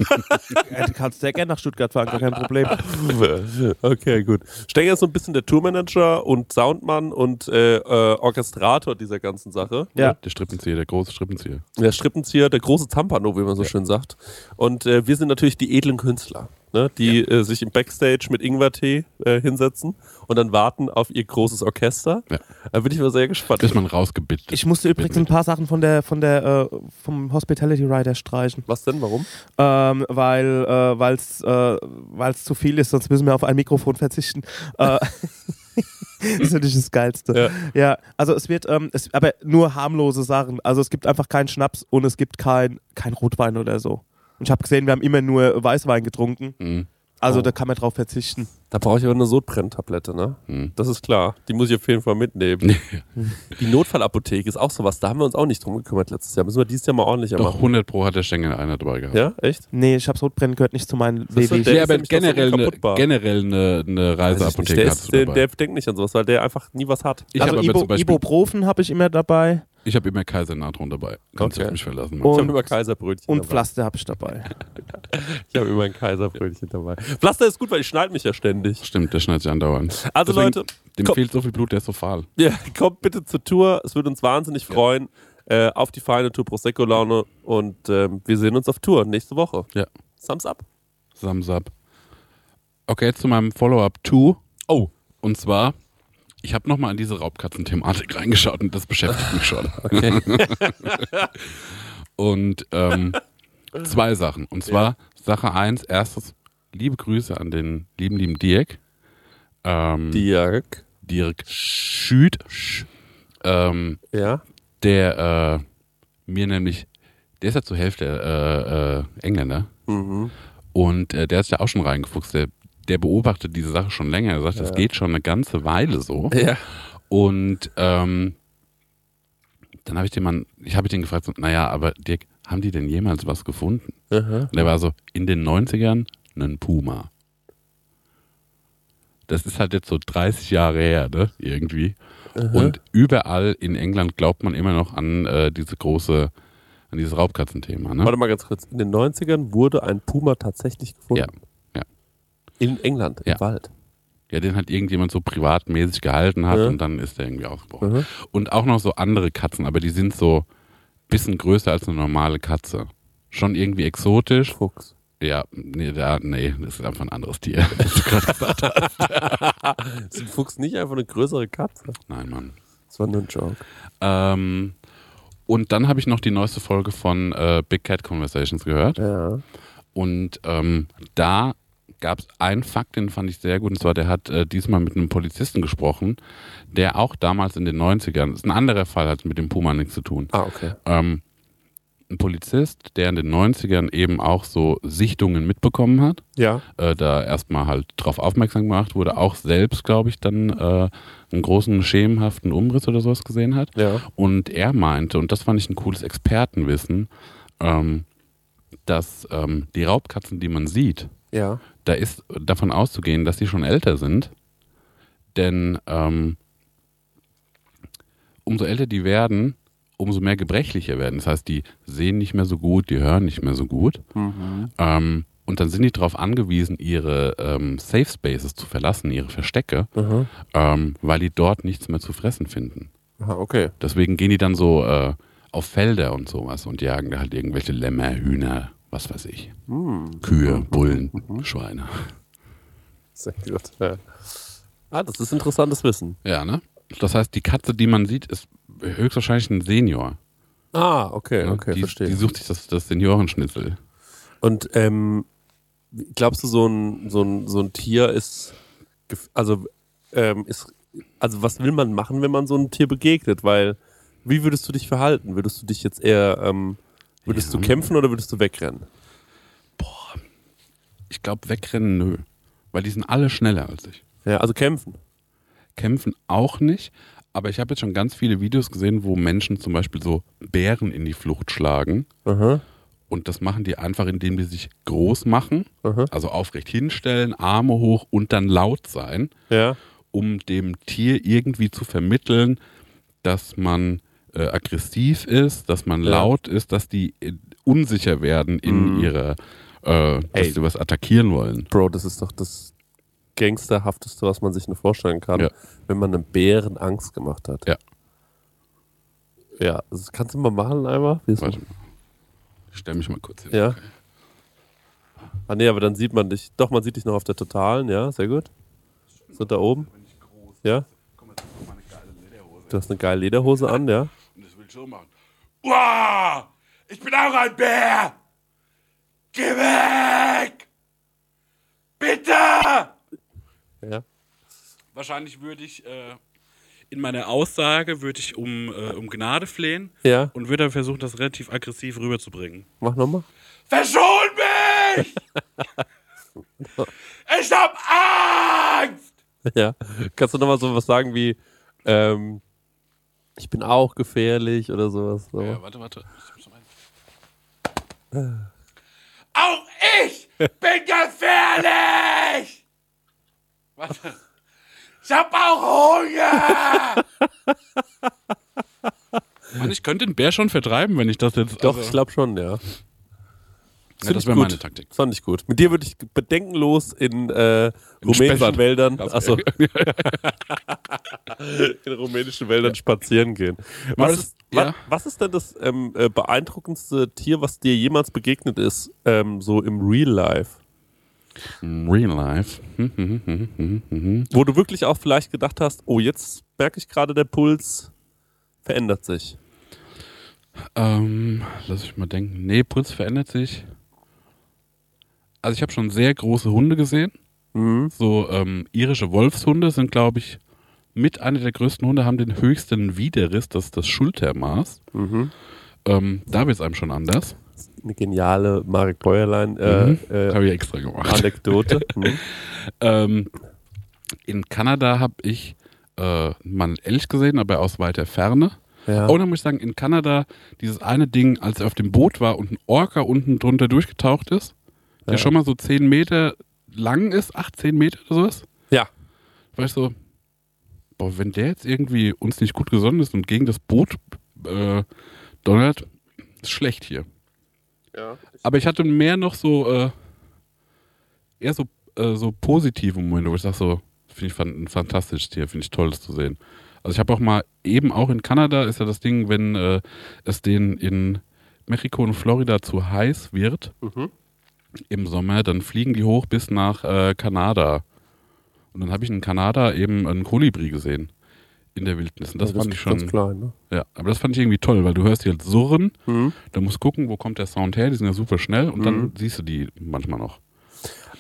Ja, du kannst sehr gerne nach Stuttgart fahren, gar kein Problem. Okay, gut. Stenger ist so ein bisschen der Tourmanager und Soundmann und äh, äh, Orchestrator dieser ganzen Sache. Ja. Der Strippenzieher, der große Strippenzieher. Der Strippenzieher, der große Zampano, wie man so schön sagt. Und äh, wir sind natürlich die edlen Künstler, ne? die äh, sich im Backstage mit Ingwertee äh, hinsetzen und dann warten auf ihr großes Orchester. Ja. Da bin ich mal sehr gespannt. Bis man rausgebittet. Ich musste übrigens ein paar Sachen von der, von der, äh, vom Hospitality Rider streichen, Was denn? Warum? ähm, weil äh, weil's, äh, weil's zu viel ist, sonst müssen wir auf ein Mikrofon verzichten. Äh, das ist natürlich das Geilste. Ja. Ja, also es wird, ähm, es, aber nur harmlose Sachen. Also es gibt einfach keinen Schnaps und es gibt kein, kein Rotwein oder so. Und ich habe gesehen, wir haben immer nur Weißwein getrunken. Mhm. Also Oh. da kann man drauf verzichten. Da brauche ich aber eine Sodbrenntablette, ne? Mhm. Das ist klar. Die muss ich auf jeden Fall mitnehmen. Die Notfallapotheke ist auch sowas. Da haben wir uns auch nicht drum gekümmert letztes Jahr. Müssen wir dieses Jahr mal ordentlicher Doch machen. 100 Pro hat der Stengel einer dabei gehabt. Ja, echt? Nee, ich habe Sodbrennen gehört nicht zu meinen WW. der- Ja, aber doch so generell eine, generell eine, eine. Reiseapotheke Der, ist, der, der denkt nicht an sowas, weil der einfach nie was hat. ich also Ibo, Ibuprofen habe ich immer dabei ich habe immer Kaisernatron dabei. Kannst du Okay. auf mich verlassen. Und- Ich habe immer Kaiserbrötchen und dabei. Pflaster habe ich dabei. Ich habe immer ein Kaiserbrötchen dabei. Pflaster ist gut, weil ich schneide mich ja ständig. Stimmt, der schneidet sich andauernd. Also Deswegen, Leute, Dem komm. fehlt so viel Blut, der ist so fahl. ja, kommt bitte zur Tour. Es würde uns wahnsinnig freuen. Äh, auf die feine Tour Prosecco Laune und ähm, wir sehen uns auf Tour nächste Woche. Ja. Thumbs up. Thumbs up. Okay, jetzt zu meinem Follow-up 2. Oh. Und zwar, ich habe nochmal in diese Raubkatzen-Thematik reingeschaut und das beschäftigt mich schon. Okay. Und ähm, zwei Sachen. Und zwar Sache eins, erstes, liebe Grüße an den lieben, lieben Dirk. Ähm, Dirk. Dirk Schüt. Ähm, Ja. der äh, mir nämlich, der ist ja zur Hälfte äh, äh, Engländer. Mhm. Und äh, der ist ja auch schon reingefuchst. Der, der beobachtet diese Sache schon länger. Er sagt, das geht schon eine ganze Weile so. Ja. Und ähm, dann habe ich den Mann, ich habe den gefragt, so, naja, aber Dirk, haben die denn jemals was gefunden? Aha. Und er war so, in den 90ern einen Puma. Das ist halt jetzt so 30 Jahre her, ne? Irgendwie. Und überall in England glaubt man immer noch an äh, diese große, an dieses Raubkatzenthema. Ne? Warte mal ganz kurz. In den 90ern wurde ein Puma tatsächlich gefunden. Ja, ja. In England, im Ja. Wald. Ja, den hat irgendjemand so privatmäßig gehalten hat Ja. und dann ist der irgendwie ausgebrochen. Mhm. Und auch noch so andere Katzen, aber die sind so bisschen größer als eine normale Katze. Schon irgendwie exotisch. Fuchs. Ja, nee, da, nee, das ist einfach ein anderes Tier. was du gerade gesagt hast. Ist ein Fuchs nicht einfach eine größere Katze? Nein, Mann. Das war nur ein Joke. Ähm, und dann habe ich noch die neueste Folge von äh, Big Cat Conversations gehört. Ja. Und ähm, da gab es einen Fakt, den fand ich sehr gut. Und zwar, der hat äh, diesmal mit einem Polizisten gesprochen, der auch damals in den 90ern, das ist ein anderer Fall, hat mit dem Puma nichts zu tun. Ah, okay. Ähm, ein Polizist, der in den 90ern eben auch so Sichtungen mitbekommen hat, Ja. äh, da erstmal halt drauf aufmerksam gemacht wurde, auch selbst, glaube ich, dann äh, einen großen schemenhaften Umriss oder sowas gesehen hat. Ja. Und er meinte, und das fand ich ein cooles Expertenwissen, ähm, dass ähm, die Raubkatzen, die man sieht, Ja. Da ist davon auszugehen, dass die schon älter sind. Denn ähm, umso älter die werden, umso mehr gebrechlicher werden. Das heißt, die sehen nicht mehr so gut, die hören nicht mehr so gut. Ähm, und dann sind die darauf angewiesen, ihre ähm, Safe Spaces zu verlassen, ihre Verstecke, Aha. ähm, weil die dort nichts mehr zu fressen finden. Aha, okay. Deswegen gehen die dann so äh, auf Felder und sowas und jagen da halt irgendwelche Lämmer, Hühner, was weiß ich. Kühe, Bullen, Schweine. Sehr gut. Ja. Ah, das ist interessantes Wissen. Ja, ne? Das heißt, die Katze, die man sieht, ist höchstwahrscheinlich ein Senior. Ah, okay, okay, die, verstehe. die sucht sich das, das Seniorenschnitzel. Und ähm, glaubst du, so ein, so ein, so ein Tier ist, also, ähm, ist, also was will man machen, wenn man so einem Tier begegnet? Weil, wie würdest du dich verhalten? Würdest du dich jetzt eher, ähm, würdest Ja. du kämpfen oder würdest du wegrennen? Ich glaube, wegrennen, nö. Weil die sind alle schneller als ich. Ja, also kämpfen. Kämpfen auch nicht. Aber ich habe jetzt schon ganz viele Videos gesehen, wo Menschen zum Beispiel so Bären in die Flucht schlagen. Aha, Und das machen die einfach, indem die sich groß machen, aha. also aufrecht hinstellen, Arme hoch und dann laut sein, Ja, um dem Tier irgendwie zu vermitteln, dass man äh, aggressiv ist, dass man Ja. laut ist, dass die äh, unsicher werden in Mhm. ihrer, äh, dass Ey. sie was attackieren wollen. Bro, das ist doch das Gangsterhafteste, was man sich nur vorstellen kann, Ja. wenn man einem Bären Angst gemacht hat. Ja. Ja, das kannst du mal machen einmal? Warte mal. Ich stell mich mal kurz hin. Ja. Ah nee, aber dann sieht man dich. Doch, man sieht dich noch auf der Totalen, ja, sehr gut. So da oben. Ja. Du hast eine geile Lederhose an, ja. So machen. Uah, ich bin auch ein Bär! Geh weg! Bitte! Ja. Wahrscheinlich würde ich äh, in meiner Aussage würde ich um, äh, um Gnade flehen Ja, und würde dann versuchen, das relativ aggressiv rüberzubringen. mach nochmal. Verschon mich! ich hab Angst! Ja. Kannst du nochmal so was sagen wie, ähm, ich bin auch gefährlich oder sowas? So. Ja, warte, warte. Auch ich bin gefährlich! Warte. Ich hab auch Hunger! Mann, ich könnte den Bär schon vertreiben, wenn ich das jetzt. Doch, also- ich glaube schon, ja. Ja, das wäre meine Taktik. Das fand ich gut. Mit dir würde ich bedenkenlos in äh, rumänischen Spessart. Wäldern, achso, in rumänischen Wäldern spazieren gehen. Was das- ist, ja. was ist denn das ähm, äh, beeindruckendste Tier, was dir jemals begegnet ist, ähm, so im Real Life? Real life. Hm, hm, hm. Wo du wirklich auch vielleicht gedacht hast, oh, jetzt merke ich gerade, der Puls verändert sich. Ähm, lass ich mal denken. Nee, Puls verändert sich. Also ich habe schon sehr große Hunde gesehen. Mhm. So ähm, irische Wolfshunde sind, glaube ich, mit einer der größten Hunde, haben den höchsten Widerriss, das ist das Schultermaß. Mhm. Ähm, da wird es einem schon anders. Eine geniale Marek Bäuerlein äh, Mhm. äh, Habe ich extra gemacht. Anekdote. Mhm. Ähm, in Kanada habe ich äh, mal einen Elch gesehen, aber aus weiter Ferne. Ja. Und dann muss ich sagen, in Kanada, dieses eine Ding, als er auf dem Boot war und ein Orca unten drunter durchgetaucht ist, der Ja. schon mal so 10 Meter lang ist, 8, 10 Meter oder sowas, ja. war ich so, boah, wenn der jetzt irgendwie uns nicht gut gesonnen ist und gegen das Boot äh, donnert, ist schlecht hier. Ja. Aber ich hatte mehr noch so, äh, eher so, äh, so positive Momente, wo ich sage so, finde ich ein fantastisches Tier, finde ich toll, das zu sehen. Also ich habe auch mal, eben auch in Kanada ist ja das Ding, wenn äh, es denen in Mexiko und Florida zu heiß wird Mhm. Im Sommer, dann fliegen die hoch bis nach äh, Kanada. Und dann habe ich in Kanada eben einen Kolibri gesehen in der Wildnis. Und das, Ja, fand ich ist schon, Ganz klein, ne? ja, aber das fand ich irgendwie toll, weil du hörst die halt surren, Mhm. da musst gucken, wo kommt der Sound her, die sind ja super schnell und dann Mhm. siehst du die manchmal noch.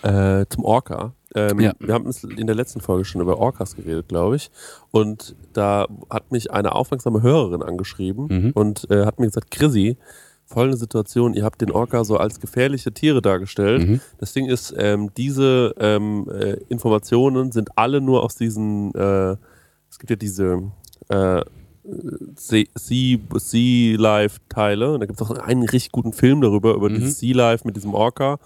Äh, zum Orca. Ähm, Ja. Wir haben in der letzten Folge schon über Orcas geredet, glaube ich. Und da hat mich eine aufmerksame Hörerin angeschrieben Mhm. und äh, hat mir gesagt, Chrissy, folgende Situation, ihr habt den Orca so als gefährliche Tiere dargestellt. Mhm. Das Ding ist, ähm, diese ähm, äh, Informationen sind alle nur aus diesen, äh, es gibt ja diese äh, Sea, Sea, sea Life Teile und da gibt es auch einen richtig guten Film darüber, über Mhm. dieses Sea Life mit diesem Orca.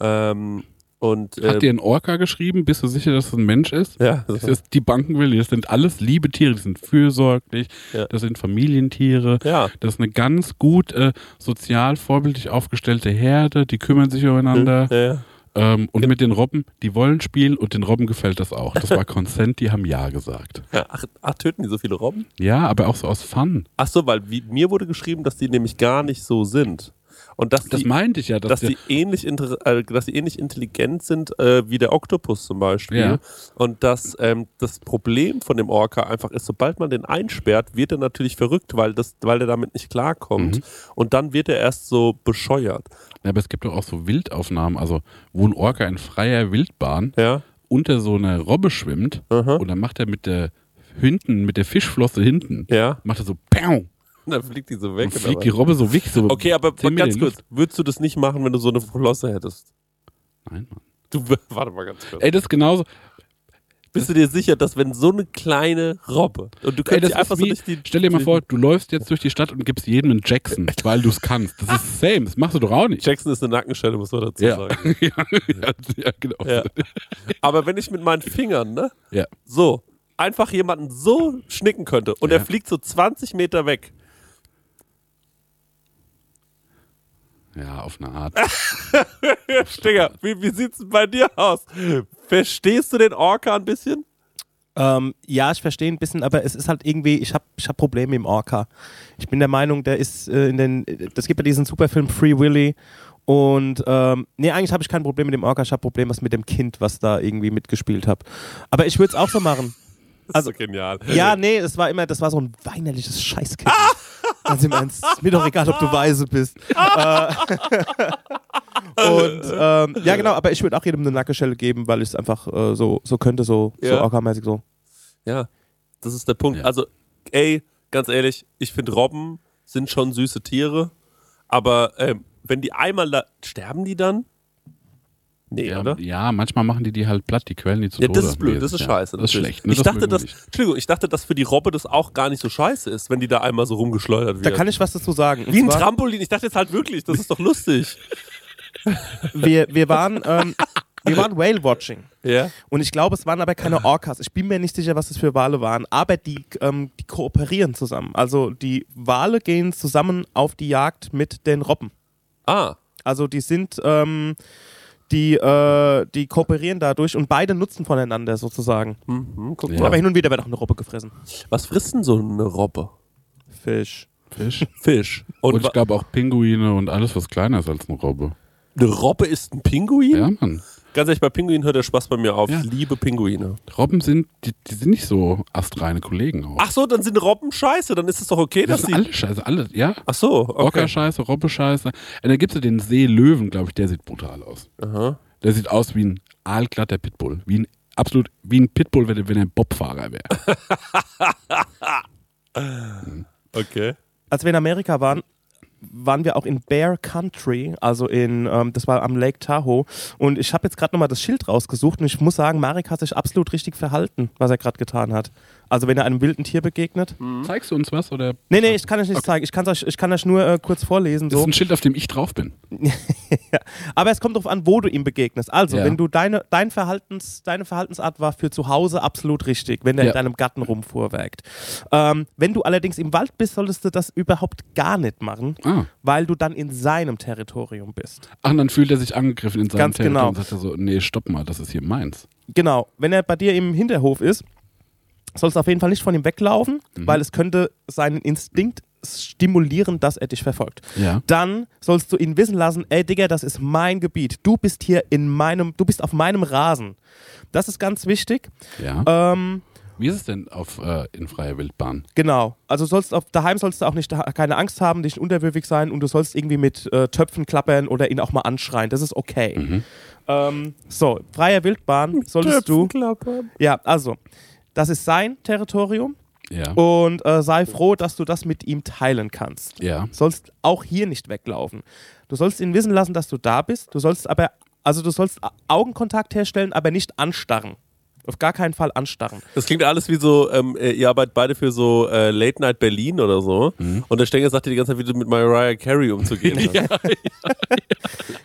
Ähm, und Hat äh, dir ein Orca geschrieben? Bist du sicher, dass es ein Mensch ist? ja, Das ist die Banken will, das sind alles liebe Tiere, die sind fürsorglich, Ja. das sind Familientiere, ja, das ist eine ganz gut äh, sozial vorbildlich aufgestellte Herde, die kümmern sich umeinander. ja, ja. Ähm, und mit den Robben, die wollen spielen und den Robben gefällt das auch. Das war Consent, die haben Ja gesagt. Ja, Ach, ach, töten die so viele Robben? Ja, aber auch so aus Fun. Ach so, weil wie, mir wurde geschrieben, dass die nämlich gar nicht so sind. Und dass Das die, meinte ich ja. Dass dass die ähnlich äh, dass die ähnlich intelligent sind äh, wie der Oktopus zum Beispiel. Ja. Und dass ähm, das Problem von dem Orca einfach ist, sobald man den einsperrt, wird er natürlich verrückt, weil das, weil er damit nicht klarkommt. Mhm. Und dann wird er erst so bescheuert. ja, aber es gibt doch auch so Wildaufnahmen, also wo ein Orca in freier Wildbahn Ja. unter so einer Robbe schwimmt Aha. und dann macht er mit der hinten, mit der Fischflosse hinten, Ja. macht er so Pow! Und dann fliegt die so weg. Oder fliegt die Robbe so weg. So okay, aber 10 Meter ganz kurz, würdest du das nicht machen, wenn du so eine Flosse hättest? Nein, Mann. Du, warte mal ganz kurz. Ey, das ist genauso. Bist du dir sicher, dass wenn so eine kleine Robbe und du Ey, könntest das die einfach ist so wie, durch die. stell dir mal vor, du läufst jetzt durch die Stadt und gibst jedem einen Jackson, weil du es kannst. Das ist same, das machst du doch auch nicht. Jackson ist eine Nackenstelle, muss man dazu Ja. sagen. ja, ja, ja, genau. Ja. Aber wenn ich mit meinen Fingern, ne, Ja. so, einfach jemanden so schnicken könnte und Ja. er fliegt so 20 Meter weg. Ja, auf eine Art. Digga, wie, wie sieht's denn bei dir aus? Verstehst du den Orca ein bisschen? Ähm, ja, ich verstehe ein bisschen, aber es ist halt irgendwie, ich habe ich hab Probleme im Orca. Ich bin der Meinung, der ist äh, in den, das gibt ja diesen Superfilm Free Willy und ähm, nee, eigentlich habe ich kein Problem mit dem Orca, ich habe Problem was mit dem Kind, was da irgendwie mitgespielt hat. Aber ich würde es auch so machen. Das Also- ist so genial. Ja, nee, es war immer, das war so ein weinerliches Scheißkind. Ganz im Ernst. Ist mir doch egal, ob du weise bist. äh, und ähm, ja, genau, aber ich würde auch jedem eine Nackenstelle geben, weil ich es einfach äh, so, so könnte, so, so Ja. orca-mäßig so. Ja, das ist der Punkt. Ja. Also, ey, ganz ehrlich, ich finde Robben sind schon süße Tiere, aber ähm, wenn die einmal da, sterben die dann? Nee, Ja, oder? ja, manchmal machen die die halt platt, die quellen die zu Ja, Tode. das ist blöd, das ist Ja, scheiße. Das ist schlecht. Ne? ich das dachte, dass. Entschuldigung, ich dachte, dass für die Robbe das auch gar nicht so scheiße ist, wenn die da einmal so rumgeschleudert wird. Da kann ich was dazu sagen. Wie ein Trampolin. Ich dachte jetzt halt wirklich, das ist doch lustig. wir, wir waren, ähm, wir waren Whale-Watching. ja. Und ich glaube, es waren aber keine Orcas. Ich bin mir nicht sicher, was das für Wale waren. Aber die, ähm, die kooperieren zusammen. Also die Wale gehen zusammen auf die Jagd mit den Robben. Ah, Also die sind, ähm, die, äh, die kooperieren dadurch und beide nutzen voneinander sozusagen. mhm, guck Ja. mal. Aber hin und wieder wird auch eine Robbe gefressen. Was frisst denn so eine Robbe? Fisch. Fisch. Fisch. Und, Und, ich glaube auch Pinguine und alles, was kleiner ist als eine Robbe. eine Robbe ist ein Pinguin? Ja, Mann. Ganz ehrlich, bei Pinguinen hört der Spaß bei mir auf. Ja. Ich liebe Pinguine. Robben sind, die, die sind nicht so astreine Kollegen auch. Ach so, dann sind Robben scheiße. Dann ist es doch okay, das dass sie. alles scheiße, alles, ja. Ach so, okay. Orca-Scheiße, Robbe-Scheiße. Und dann gibt es ja den Seelöwen, glaube ich, der sieht brutal aus. Aha. Der sieht aus wie ein aalglatter Pitbull. Wie ein, absolut, wie ein Pitbull, wenn, er- wenn er ein Bobfahrer wäre. Okay. Als wir in Amerika waren, waren wir auch in Bear Country, also in, ähm, das war am Lake Tahoe. Und ich habe jetzt gerade nochmal das Schild rausgesucht und ich muss sagen, Marek hat sich absolut richtig verhalten, was er gerade getan hat. Also wenn er einem wilden Tier begegnet. Zeigst du uns was? Oder? Nee, nee, ich kann euch nicht zeigen. Ich kann euch, ich kann euch nur äh, kurz vorlesen. Das ist So. ein Schild, auf dem ich drauf bin. Aber es kommt darauf an, wo du ihm begegnest. Also, Ja. wenn du deine, dein Verhaltens, deine Verhaltensart war für zu Hause absolut richtig, wenn er Ja. in deinem Garten rumfuhrwerkt. Ähm, wenn du allerdings im Wald bist, solltest du das überhaupt gar nicht machen, Ah. weil du dann in seinem Territorium bist. Ach, und dann fühlt er sich angegriffen in seinem Ganz Territorium genau. und sagt er so, nee, stopp mal, das ist hier meins. Genau. Wenn er bei dir im Hinterhof ist, sollst du auf jeden Fall nicht von ihm weglaufen, Mhm. weil es könnte seinen Instinkt stimulieren, dass er dich verfolgt. Ja. Dann sollst du ihn wissen lassen, ey Digga, das ist mein Gebiet. Du bist hier in meinem, du bist auf meinem Rasen. Das ist ganz wichtig. Ja. Ähm, Wie ist es denn auf, äh, in freier Wildbahn? genau. Also sollst auf, daheim sollst du auch nicht keine Angst haben, dich unterwürfig sein und du sollst irgendwie mit äh, Töpfen klappern oder ihn auch mal anschreien. Das ist okay. Mhm. Ähm, so, freier Wildbahn solltest du. Ja, also, das ist sein Territorium Ja. und äh, sei froh, dass du das mit ihm teilen kannst. Ja. sollst auch hier nicht weglaufen. Du sollst ihn wissen lassen, dass du da bist. Du sollst aber, also du sollst Augenkontakt herstellen, aber nicht anstarren. Auf gar keinen Fall anstarren. Das klingt alles wie so, ähm, äh, ihr arbeitet beide für so äh, Late Night Berlin oder so. Und der Stenger sagt dir die ganze Zeit, wie du mit Mariah Carey umzugehen hast.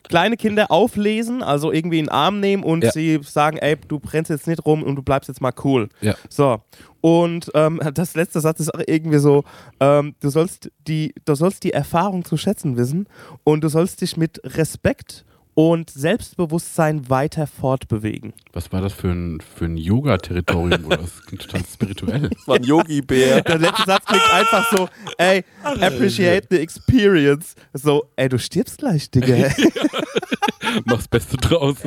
Kleine Kinder auflesen, also irgendwie in den Arm nehmen und Ja. sie sagen, ey, du brennst jetzt nicht rum und du bleibst jetzt mal cool. Ja. So. Und ähm, das letzte Satz ist auch irgendwie so, ähm, du, sollst die, du sollst die Erfahrung zu schätzen wissen und du sollst dich mit Respekt und Selbstbewusstsein weiter fortbewegen. Was war das für ein, für ein Yoga-Territorium? oder Das klingt total spirituell. Das war ein Yogi-Bär. Der letzte Satz klingt einfach so, ey, appreciate the experience. So, ey, du stirbst gleich, Digga. Mach's Beste draus.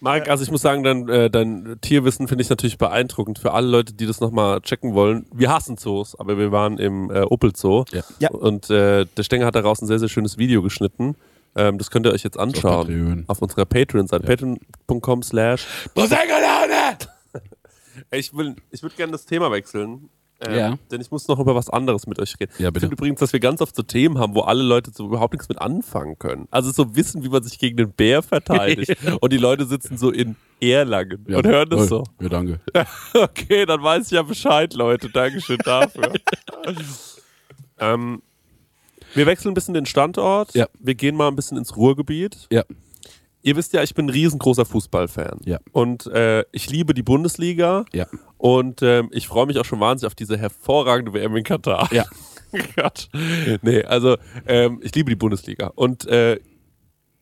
Marek, also ich muss sagen, dein, äh, dein Tierwissen finde ich natürlich beeindruckend. Für alle Leute, die das nochmal checken wollen. Wir hassen Zoos, aber wir waren im äh, Opel Zoo. Ja. Ja. Und äh, der Stenger hat daraus ein sehr, sehr schönes Video geschnitten. Ähm, das könnt ihr euch jetzt anschauen. Patreon. Auf unserer Patreon-Seite. Patreon.com slash Ich, will, ich würde gerne das Thema wechseln. Ähm, Ja. Denn ich muss noch über was anderes mit euch reden. Ja, Ich bitte. finde übrigens, dass wir ganz oft so Themen haben, wo alle Leute so überhaupt nichts mit anfangen können. Also so wissen, wie man sich gegen den Bär verteidigt. Und die Leute sitzen so in Erlangen und hören das so. Ja, danke. Okay, dann weiß ich ja Bescheid, Leute. Dankeschön dafür. ähm, wir wechseln ein bisschen den Standort. Ja. Wir gehen mal ein bisschen ins Ruhrgebiet. Ja. Ihr wisst ja, ich bin ein riesengroßer Fußballfan. Ja. Und äh, ich liebe die Bundesliga. Ja. Und ähm, ich freue mich auch schon wahnsinnig auf diese hervorragende WM in Katar. Ja. Gott. Nee, also ähm, ich liebe die Bundesliga. Und äh,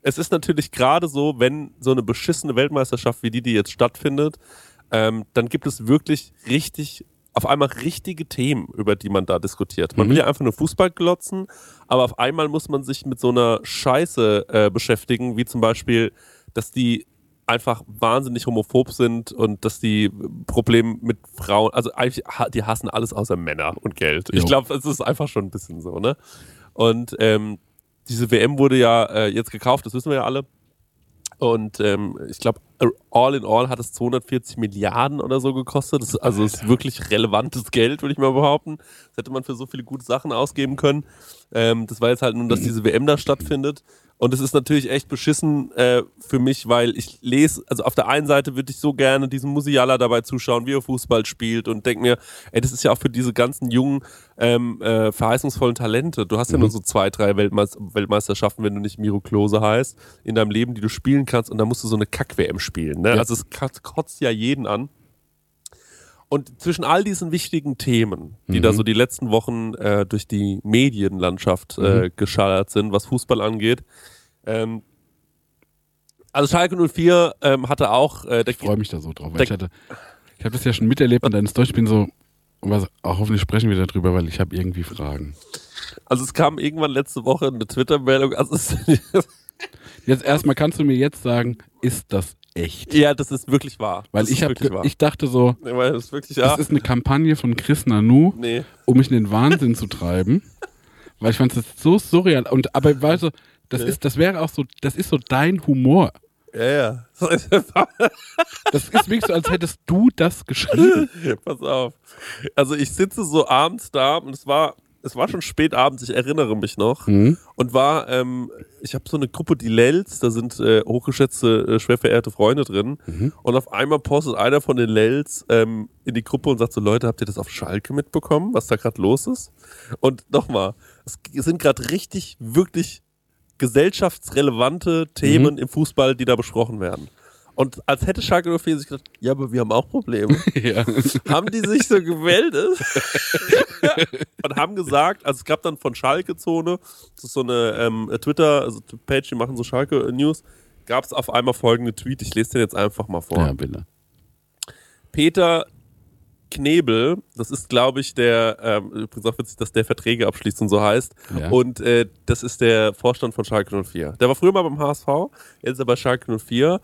es ist natürlich gerade so, wenn so eine beschissene Weltmeisterschaft wie die, die jetzt stattfindet, ähm, dann gibt es wirklich richtig, auf einmal richtige Themen, über die man da diskutiert. Man will ja einfach nur Fußball glotzen, aber auf einmal muss man sich mit so einer Scheiße äh, beschäftigen, wie zum Beispiel, dass die einfach wahnsinnig homophob sind und dass die Probleme mit Frauen, also eigentlich, die hassen alles außer Männer und Geld. Ich Jo. glaube, es ist einfach schon ein bisschen so, ne? Und ähm, diese WM wurde ja äh, jetzt gekauft, das wissen wir ja alle. Und ähm, ich glaube, all in all hat es 240 Milliarden oder so gekostet. Das, ist- also ist wirklich relevantes Geld, würde ich mal behaupten. Das hätte man für so viele gute Sachen ausgeben können. Ähm, das war jetzt halt nun, dass diese WM da stattfindet. Und es ist natürlich echt beschissen äh, für mich, weil ich lese, also auf der einen Seite würde ich so gerne diesem Musiala dabei zuschauen, wie er Fußball spielt und denke mir, ey, das ist ja auch für diese ganzen jungen, ähm, äh, verheißungsvollen Talente. Du hast ja nur so zwei, drei Weltmeis Weltmeisterschaften, wenn du nicht Miro Klose heißt, in deinem Leben, die du spielen kannst und dann musst du so eine Kack-WM spielen. Ne? Ja. Also es kotzt ja jeden an. Und zwischen all diesen wichtigen Themen, die da so die letzten Wochen äh, durch die Medienlandschaft äh, geschallert sind, was Fußball angeht, ähm, also Schalke 04 ähm, hatte auch, äh, Ich freue mich da so drauf. Weil ich hatte, ich habe das ja schon miterlebt und deines Deutsch bin so, was, auch hoffentlich sprechen wir darüber, weil ich habe irgendwie Fragen. also es kam irgendwann letzte Woche eine Twitter-Meldung, also Jetzt erstmal kannst du mir jetzt sagen, ist das echt? ja, das ist wirklich wahr. Weil das ich wahr. ich dachte so, Nee, weil das ist wirklich das ja. ist eine Kampagne von Chris Nanu, Nee. um mich in den Wahnsinn zu treiben, weil ich fand es so surreal und aber weißt du, das ist, das wäre auch so, das ist so dein Humor. Ja, ja. Das ist wirklich so, als hättest du das geschrieben. Pass auf. Also ich sitze so abends da und es war es war schon spät abends, ich erinnere mich noch. Mhm. Und war, ähm, ich habe so eine Gruppe, die Lels, da sind äh, hochgeschätzte, äh, schwer verehrte Freunde drin. Mhm. Und auf einmal postet einer von den Lels ähm, in die Gruppe und sagt so, Leute, habt ihr das auf Schalke mitbekommen, was da gerade los ist? Und nochmal, es sind gerade richtig, wirklich gesellschaftsrelevante Themen Mhm. im Fußball, die da besprochen werden. Und als hätte Schalke 04 sich gedacht, ja, aber wir haben auch Probleme ja. haben die sich so gemeldet und haben gesagt, also es gab dann von Schalke-Zone, das ist so eine ähm, Twitter, also Page, die machen so Schalke-News, gab es auf einmal folgende Tweet, ich lese den jetzt einfach mal vor. ja, bitte. Peter Knebel, das ist, glaube ich, der, ähm, übrigens auch witzig, dass der Verträge abschließt und so heißt. Ja. Und äh, das ist der Vorstand von Schalke 04. Der war früher mal beim HSV, jetzt ist er bei Schalke 04.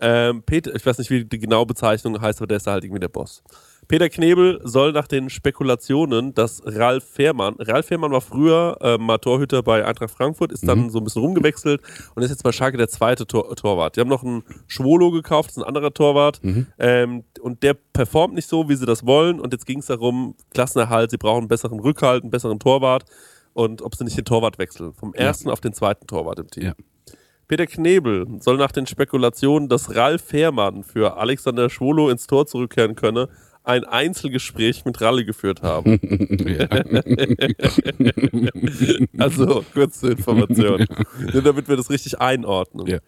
Ähm, Peter, ich weiß nicht, wie die genaue Bezeichnung heißt, aber der ist da halt irgendwie der Boss. Peter Knebel soll nach den Spekulationen, dass Ralf Fährmann, Ralf Fährmann war früher äh, mal Torhüter bei Eintracht Frankfurt, ist dann so ein bisschen rumgewechselt und ist jetzt bei Schalke der zweite Tor Torwart. Die haben noch einen Schwolo gekauft, das ist ein anderer Torwart ähm, und der performt nicht so, wie sie das wollen und jetzt ging es darum, Klassenerhalt, sie brauchen einen besseren Rückhalt, einen besseren Torwart und ob sie nicht den Torwart wechseln, vom ersten auf den zweiten Torwart im Team. Ja. Peter Knebel soll nach den Spekulationen, dass Ralf Fährmann für Alexander Schwolo ins Tor zurückkehren könne, ein Einzelgespräch mit Ralle geführt haben. ja. Also, kurze Information. Nur damit wir das richtig einordnen. Ja.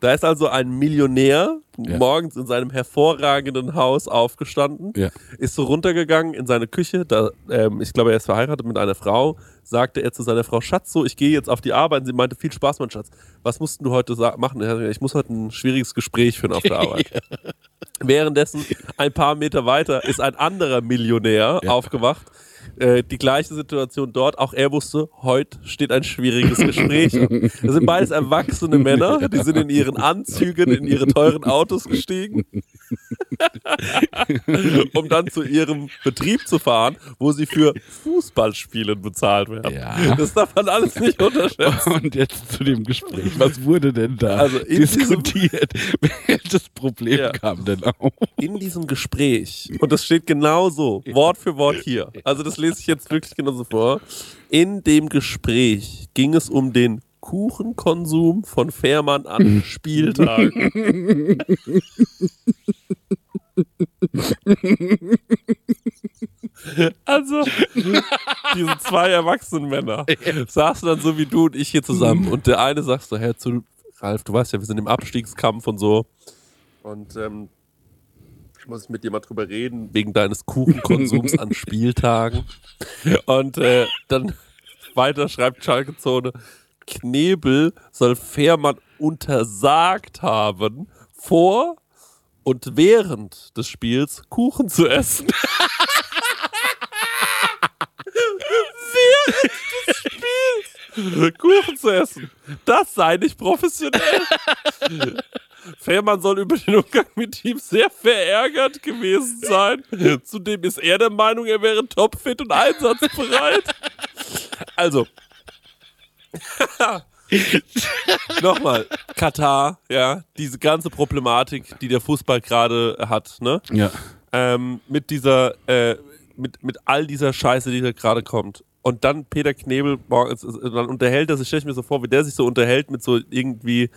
Da ist also ein Millionär Ja. morgens in seinem hervorragenden Haus aufgestanden, Ja. ist so runtergegangen in seine Küche. Da, ähm, ich glaube, er ist verheiratet mit einer Frau. Sagte er zu seiner Frau: Schatz, so, ich gehe jetzt auf die Arbeit. Und sie meinte: Viel Spaß, mein Schatz. Was musst du heute machen? Gesagt, Ich muss heute ein schwieriges Gespräch führen auf der Arbeit. Währenddessen, ein paar Meter weiter, ist ein anderer Millionär Ja. aufgewacht. Äh, die gleiche Situation dort. Auch er wusste, heute steht ein schwieriges Gespräch an. Das sind beides erwachsene Männer, die sind in ihren Anzügen, in ihre teuren Autos gestiegen, um dann zu ihrem Betrieb zu fahren, wo sie für Fußballspielen bezahlt werden. Ja. Das darf man alles nicht unterschätzen. Und jetzt zu dem Gespräch. Was wurde denn da Also diskutiert? Welches Problem Ja. kam denn auf? in diesem Gespräch, und das steht genau so, Wort für Wort hier, also das lese ich jetzt wirklich genauso vor, in dem Gespräch ging es um den Kuchenkonsum von Fährmann an Spieltagen. Also, diese zwei erwachsenen Männer saßen dann so wie du und ich hier zusammen. Und der eine sagt so, hey, zu, Ralf, du weißt ja, wir sind im Abstiegskampf und so. Und ähm, ich muss mit dir mal drüber reden, wegen deines Kuchenkonsums an Spieltagen. Und äh, dann weiter schreibt Schalke Zone, Knebel soll Fährmann untersagt haben, vor und während des Spiels Kuchen zu essen. während des Spiels Kuchen zu essen. Das sei nicht professionell. Fährmann soll über den Umgang mit ihm sehr verärgert gewesen sein. Zudem ist er der Meinung, er wäre topfit und einsatzbereit. Also. Nochmal, Katar, ja, diese ganze Problematik, die der Fußball gerade hat, ne? Ja. ähm, mit dieser, äh, mit, mit all dieser Scheiße, die da gerade kommt. Und dann Peter Knebel äh, dann unterhält er sich, stelle ich mir so vor, wie der sich so unterhält mit so irgendwie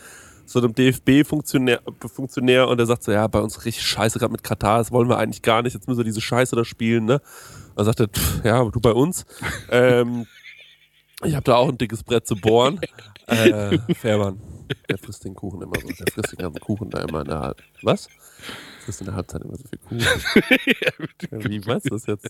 so einem DFB-Funktionär Funktionär und der sagt so, ja, bei uns richtig scheiße gerade mit Katar, das wollen wir eigentlich gar nicht, jetzt müssen wir diese Scheiße da spielen, ne? Dann sagt er, pff, ja, aber du bei uns. ähm, ich habe da auch ein dickes Brett zu bohren. äh, Fährmann, der frisst den Kuchen immer so. Der frisst den ganzen Kuchen da immer in der Halbzeit. Was? Frisst in der Halbzeit immer so viel Kuchen. Ja, Wie meinst du das jetzt?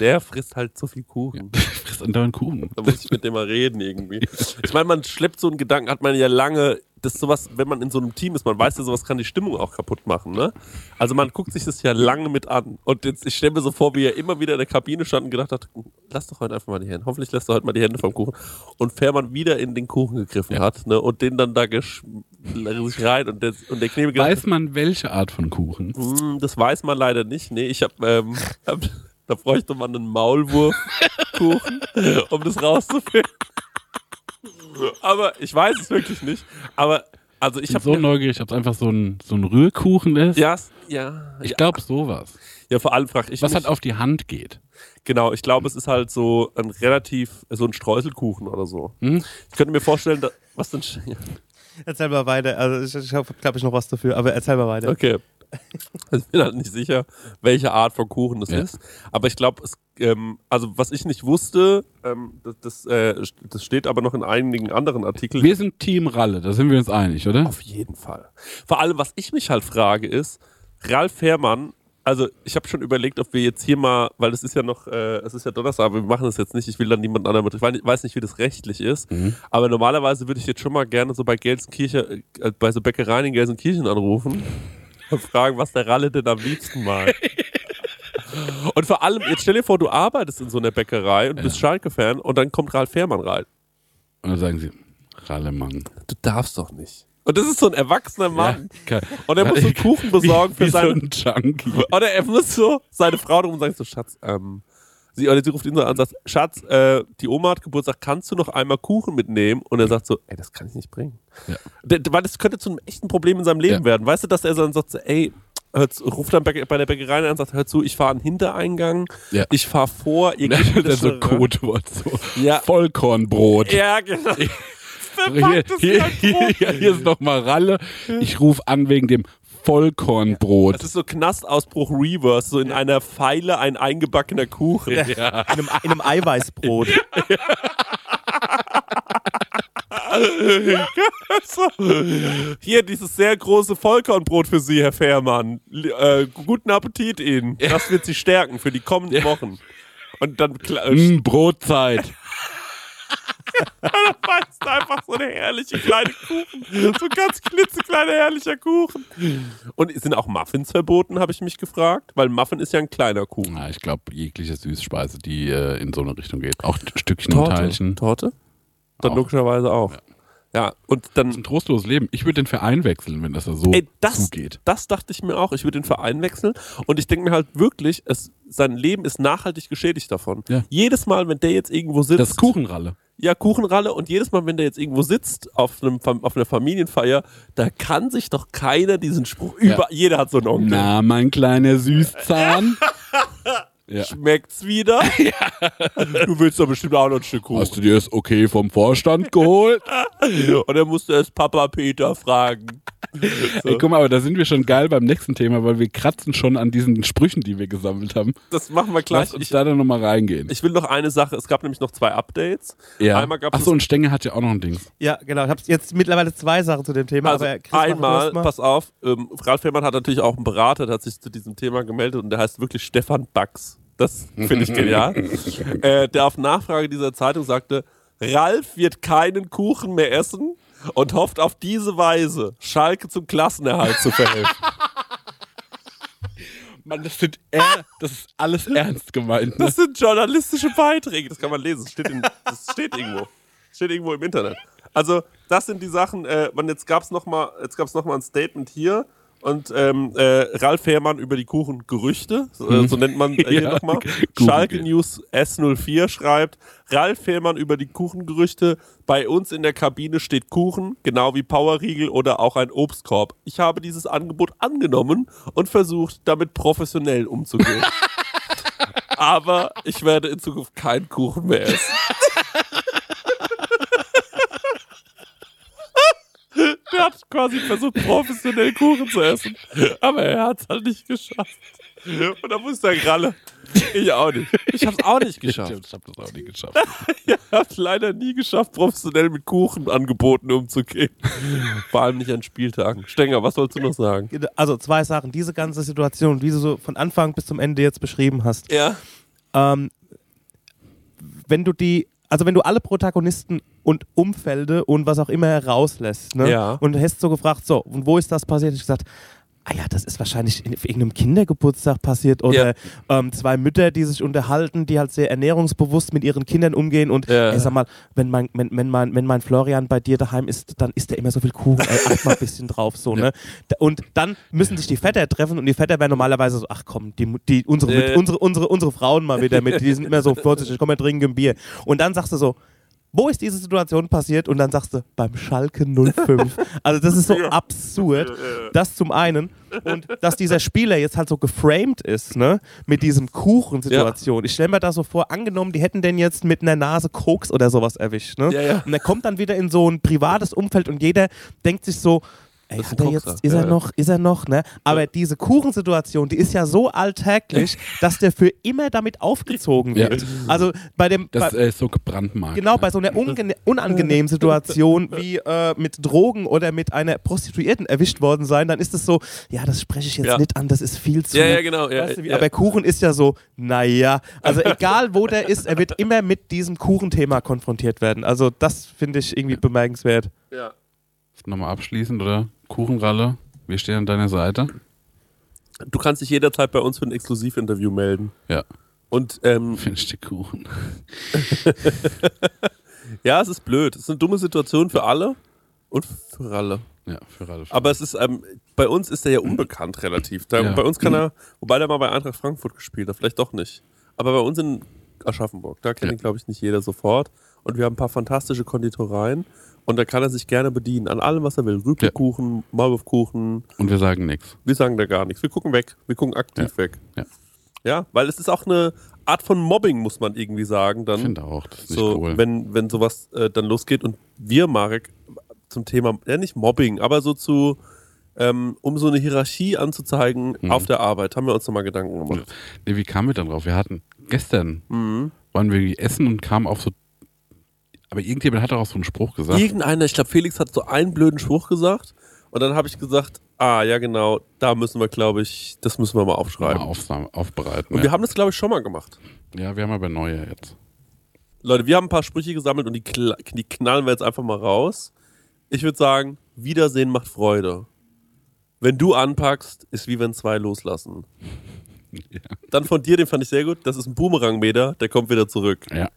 Der frisst halt so viel Kuchen. Frisst andauernd Kuchen. Da muss ich mit dem mal reden irgendwie. Ich meine, man schleppt so einen Gedanken, hat man ja lange, das ist sowas, wenn man in so einem Team ist, man weiß ja, sowas kann die Stimmung auch kaputt machen, ne? Also man guckt sich das ja lange mit an. Und jetzt, ich stelle mir so vor, wie er immer wieder in der Kabine stand und gedacht hat, lass doch heute einfach mal die Hände. Hoffentlich lässt er heute mal die Hände vom Kuchen. Und Fährmann wieder in den Kuchen gegriffen hat, ne? Und den dann da gesch sich rein und der, und der Knebel Weiß man, welche Art von Kuchen? hm, das weiß man leider nicht. Nee, ich habe, ähm, hab, da bräuchte man einen Maulwurfkuchen, um das rauszufinden. Aber ich weiß es wirklich nicht. Aber Also ich habe so neugierig, ob es einfach so ein, so ein Rührkuchen ist. ja, ja, Ich ja. glaube sowas. ja, vor allem frage ich Was mich, halt auf die Hand geht. genau, ich glaube, es ist halt so ein relativ, so ein Streuselkuchen oder so. Mhm. Ich könnte mir vorstellen, da, was denn, ja, Erzähl mal weiter. Also ich, ich habe, glaube ich, noch was dafür, aber erzähl mal weiter. okay. Ich bin halt nicht sicher, welche Art von Kuchen das Ja. ist. Aber ich glaube, ähm, also was ich nicht wusste, ähm, das, das, äh, das steht aber noch in einigen anderen Artikeln. Wir sind Team Ralle, da sind wir uns einig, oder? Auf jeden Fall. Vor allem, was ich mich halt frage, ist, Ralf Fährmann, also ich habe schon überlegt, ob wir jetzt hier mal, weil es ist ja noch, äh, es ist ja Donnerstag, aber wir machen das jetzt nicht, ich will dann niemand anderen mit, ich weiß nicht- wie das rechtlich ist, aber normalerweise würde ich jetzt schon mal gerne so bei Gelsenkirchen, äh, bei so Bäckereien in Gelsenkirchen anrufen und fragen, was der Ralle denn am liebsten mag. Und vor allem, jetzt stell dir vor, du arbeitest in so einer Bäckerei und bist Schalke-Fan und dann kommt Ralf Fährmann rein. Und dann sagen sie, Ralle, Mann. Du darfst doch nicht. Und das ist so ein erwachsener Mann. Ja, Und er muss so einen Kuchen besorgen wie, für wie seine. so Junkie. oder er muss so seine Frau drum sagt so, Schatz, ähm, sie, oder sie ruft ihn so an und sagt, Schatz, äh, die Oma hat Geburtstag, kannst du noch einmal Kuchen mitnehmen? Und er sagt so, ey, das kann ich nicht bringen. Ja. Weil das könnte zu einem echten Problem in seinem Leben Ja. werden. Weißt du, dass er dann sagt, so, ey, hör zu, ruft dann bei der Bäckerei an und sagt, hör zu, ich fahre einen Hintereingang, Ja. ich fahre vor, ihr geht Das wieder ist so. Codewort, so Ja. Vollkornbrot. Ja, genau. Hier, Verpacktes hier, hier, Brot. hier ist nochmal Ralle. Ich rufe an wegen dem Vollkornbrot. Das ist so Knastausbruch Reverse, so in einer Pfeile ein eingebackener Kuchen. In, einem, in einem Eiweißbrot. So. Hier dieses sehr große Vollkornbrot für Sie, Herr Fährmann. Äh, guten Appetit Ihnen. Das wird Sie stärken für die kommenden Wochen. Und dann Mm, Brotzeit. beißt einfach so eine herrliche kleine Kuchen. So ein ganz klitzekleiner herrlicher Kuchen. Und sind auch Muffins verboten, habe ich mich gefragt? Weil Muffin ist ja ein kleiner Kuchen. Ja, ich glaube, jegliche Süßspeise, die äh, in so eine Richtung geht. Auch Stückchen und Teilchen. Torte? Dann Auch. logischerweise auch. Ja, und dann Ein trostloses Leben. Ich würde den Verein wechseln, wenn das da so Ey, das, zugeht. das dachte ich mir auch. Ich würde den Verein wechseln. Und ich denke mir halt wirklich, es, sein Leben ist nachhaltig geschädigt davon. Ja. Jedes Mal, wenn der jetzt irgendwo sitzt. Das ist Kuchenralle. Ja, Kuchenralle. Und jedes Mal, wenn der jetzt irgendwo sitzt auf, einem, auf einer Familienfeier, da kann sich doch keiner diesen Spruch über. Jeder hat so einen Onkel. Na, mein kleiner Süßzahn. ja. Schmeckt's wieder? Du willst doch bestimmt auch noch ein Stück Kuchen. Hast du dir das okay vom Vorstand geholt? Und dann musst du erst Papa Peter fragen. Ey, guck mal, aber da sind wir schon geil beim nächsten Thema, weil wir kratzen schon an diesen Sprüchen, die wir gesammelt haben. Das machen wir gleich. Lass uns Ich, da dann nochmal reingehen. ich will noch eine Sache. Es gab nämlich noch zwei Updates. ja. Einmal gab es Achso, und Stenge hat ja auch noch ein Ding. Ja, genau. Ich habe jetzt mittlerweile zwei Sachen zu dem Thema. Also aber Chris, einmal, pass auf, ähm, Ralf Fährmann hat natürlich auch einen Berater, der hat sich zu diesem Thema gemeldet und der heißt wirklich Stefan Bax. Das finde ich genial. äh, der auf Nachfrage dieser Zeitung sagte, Ralf wird keinen Kuchen mehr essen und hofft auf diese Weise, Schalke zum Klassenerhalt zu verhelfen. Mann, das, sind er, das ist alles ernst gemeint. Ne? Das sind journalistische Beiträge, das kann man lesen, das steht, in, das steht irgendwo. Das steht irgendwo im Internet. Also, das sind die Sachen, äh, man, jetzt gab es nochmal noch mal ein Statement hier und ähm, äh, Ralf Fährmann über die Kuchengerüchte, so, äh, so nennt man äh, hier Ja, nochmal. Schalke News S04 schreibt, Ralf Fährmann über die Kuchengerüchte, bei uns in der Kabine steht Kuchen, genau wie Powerriegel oder auch ein Obstkorb. Ich habe dieses Angebot angenommen und versucht, damit professionell umzugehen. Aber ich werde in Zukunft keinen Kuchen mehr essen. Der hat quasi versucht, professionell Kuchen zu essen. Aber er hat es halt nicht geschafft. Und da muss der Gralle. Ich auch nicht. Ich hab's auch nicht Ich geschafft. hab das auch nie geschafft. Ich hab's leider nie geschafft, professionell mit Kuchenangeboten umzugehen. Vor allem nicht an Spieltagen. Stenger, was sollst du noch sagen? Also zwei Sachen. Diese ganze Situation, wie du so von Anfang bis zum Ende jetzt beschrieben hast. Ja. Ähm, wenn du die, also wenn du alle Protagonisten und Umfelde und was auch immer herauslässt, ne? Ja. Und du hast so gefragt, so, und wo ist das passiert? Ich gesagt, ah ja, das ist wahrscheinlich in, auf irgendeinem Kindergeburtstag passiert oder ähm, zwei Mütter, die sich unterhalten, die halt sehr ernährungsbewusst mit ihren Kindern umgehen und Ja. ey, sag mal, wenn mein, wenn, wenn, mein, wenn mein Florian bei dir daheim ist, dann isst er immer so viel Kuchen, ey, acht mal ein bisschen drauf, so, ne? Da- Und dann müssen sich die Väter treffen und die Väter werden normalerweise so, ach komm, die, die, unsere, mit, unsere, unsere, unsere Frauen mal wieder mit, die sind immer so vorsichtig, komm, wir trinken ein Bier. Und dann sagst du so, wo ist diese Situation passiert? Und dann sagst du, beim Schalke 05. Also das ist so absurd. Das zum einen. Und dass dieser Spieler jetzt halt so geframed ist, ne? Mit diesem Kuchensituation. Ich stelle mir da so vor, angenommen, die hätten den jetzt mit einer Nase Koks oder sowas erwischt, ne? Ja, ja. Und er kommt dann wieder in so ein privates Umfeld und jeder denkt sich so, Ey, ist er jetzt, ist er noch, ist er noch, ne? Aber diese Kuchensituation, die ist ja so alltäglich, dass der für immer damit aufgezogen Ja. wird. Also bei dem, bei, Das äh, ist so gebrandmarkt. genau bei so einer unangenehmen Situation wie äh, mit Drogen oder mit einer Prostituierten erwischt worden sein, dann ist es so, ja, das spreche ich jetzt Ja. nicht an, das ist viel zu. Ja, ja, genau. Ja, Weißt du, wie, ja. Aber Kuchen ist ja so, naja, also egal wo der ist, er wird immer mit diesem Kuchenthema konfrontiert werden. Also das finde ich irgendwie bemerkenswert. ja. Nochmal abschließend, oder? Kuchenralle, wir stehen an deiner Seite. Du kannst dich jederzeit bei uns für ein Exklusivinterview melden. Ja, Und ähm, finde ich die Kuchen. ja, es ist blöd. Es ist eine dumme Situation für alle und für alle. Ja, für Ralle. Aber es ist, ähm, bei uns ist er ja unbekannt relativ. Da, Ja. Bei uns kann er, wobei der mal bei Eintracht Frankfurt gespielt hat, vielleicht doch nicht. Aber bei uns in Aschaffenburg, da kennt Ja. ihn, glaube ich, nicht jeder sofort. Und wir haben ein paar fantastische Konditoreien. Und da kann er sich gerne bedienen an allem, was er will. Rübelkuchen, Maulwurfkuchen. Und wir sagen nichts. Wir sagen da gar nichts. Wir gucken weg. Wir gucken aktiv weg. Ja. Ja, weil es ist auch eine Art von Mobbing, muss man irgendwie sagen. Ich Dann finde auch, das ist nicht so, cool. wenn, wenn sowas äh, dann losgeht und wir, Marek, zum Thema, ja nicht Mobbing, aber so zu, ähm, um so eine Hierarchie anzuzeigen Mhm. auf der Arbeit, haben wir uns nochmal Gedanken gemacht. nee, wie kamen wir dann drauf? Wir hatten gestern, Mhm. waren wir essen und kamen auf so. Aber irgendjemand hat doch auch so einen Spruch gesagt. Irgendeiner, ich glaube, Felix hat so einen blöden Spruch gesagt und dann habe ich gesagt, ah, ja genau, da müssen wir, glaube ich, das müssen wir mal mal aufschreiben. auf, aufbereiten. Und ja. wir haben das, glaube ich, schon mal gemacht. ja, wir haben aber neue jetzt. Leute, wir haben ein paar Sprüche gesammelt und die, die knallen wir jetzt einfach mal raus. Ich würde sagen, Wiedersehen macht Freude. Wenn du anpackst, ist wie wenn zwei loslassen. Ja. Dann von dir, den fand ich sehr gut. Das ist ein Boomerang-Meter, der kommt wieder zurück. ja,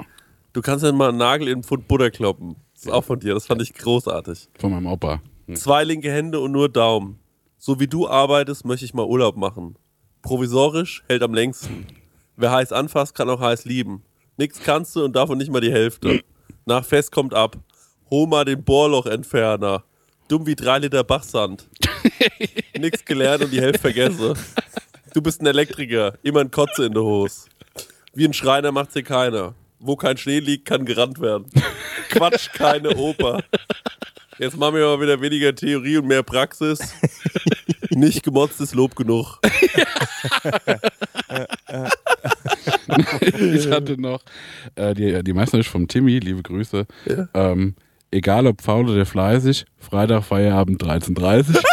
Du kannst ja mal einen Nagel in den Pfund Butter kloppen. Das ist auch von dir, das fand ich großartig. von meinem Opa. Hm. Zwei linke Hände und nur Daumen. So wie du arbeitest, möchte ich mal Urlaub machen. Provisorisch hält am längsten. Wer heiß anfasst, kann auch heiß lieben. Nix kannst du und davon nicht mal die Hälfte. Nach Fest kommt ab. Hol mal den Bohrlochentferner. Dumm wie drei Liter Bachsand. Nix gelernt und die Hälfte vergesse. Du bist ein Elektriker, immer ein Kotze in der Hose. Wie ein Schreiner macht's hier keiner. Wo kein Schnee liegt, kann gerannt werden. Quatsch, keine Oper. Jetzt machen wir mal wieder weniger Theorie und mehr Praxis. Nicht gemotztes Lob genug. ich hatte noch äh, die, die Meisterschaft vom Timmy, liebe Grüße. Ja. Ähm, egal ob faul oder fleißig, Freitag Feierabend 13.30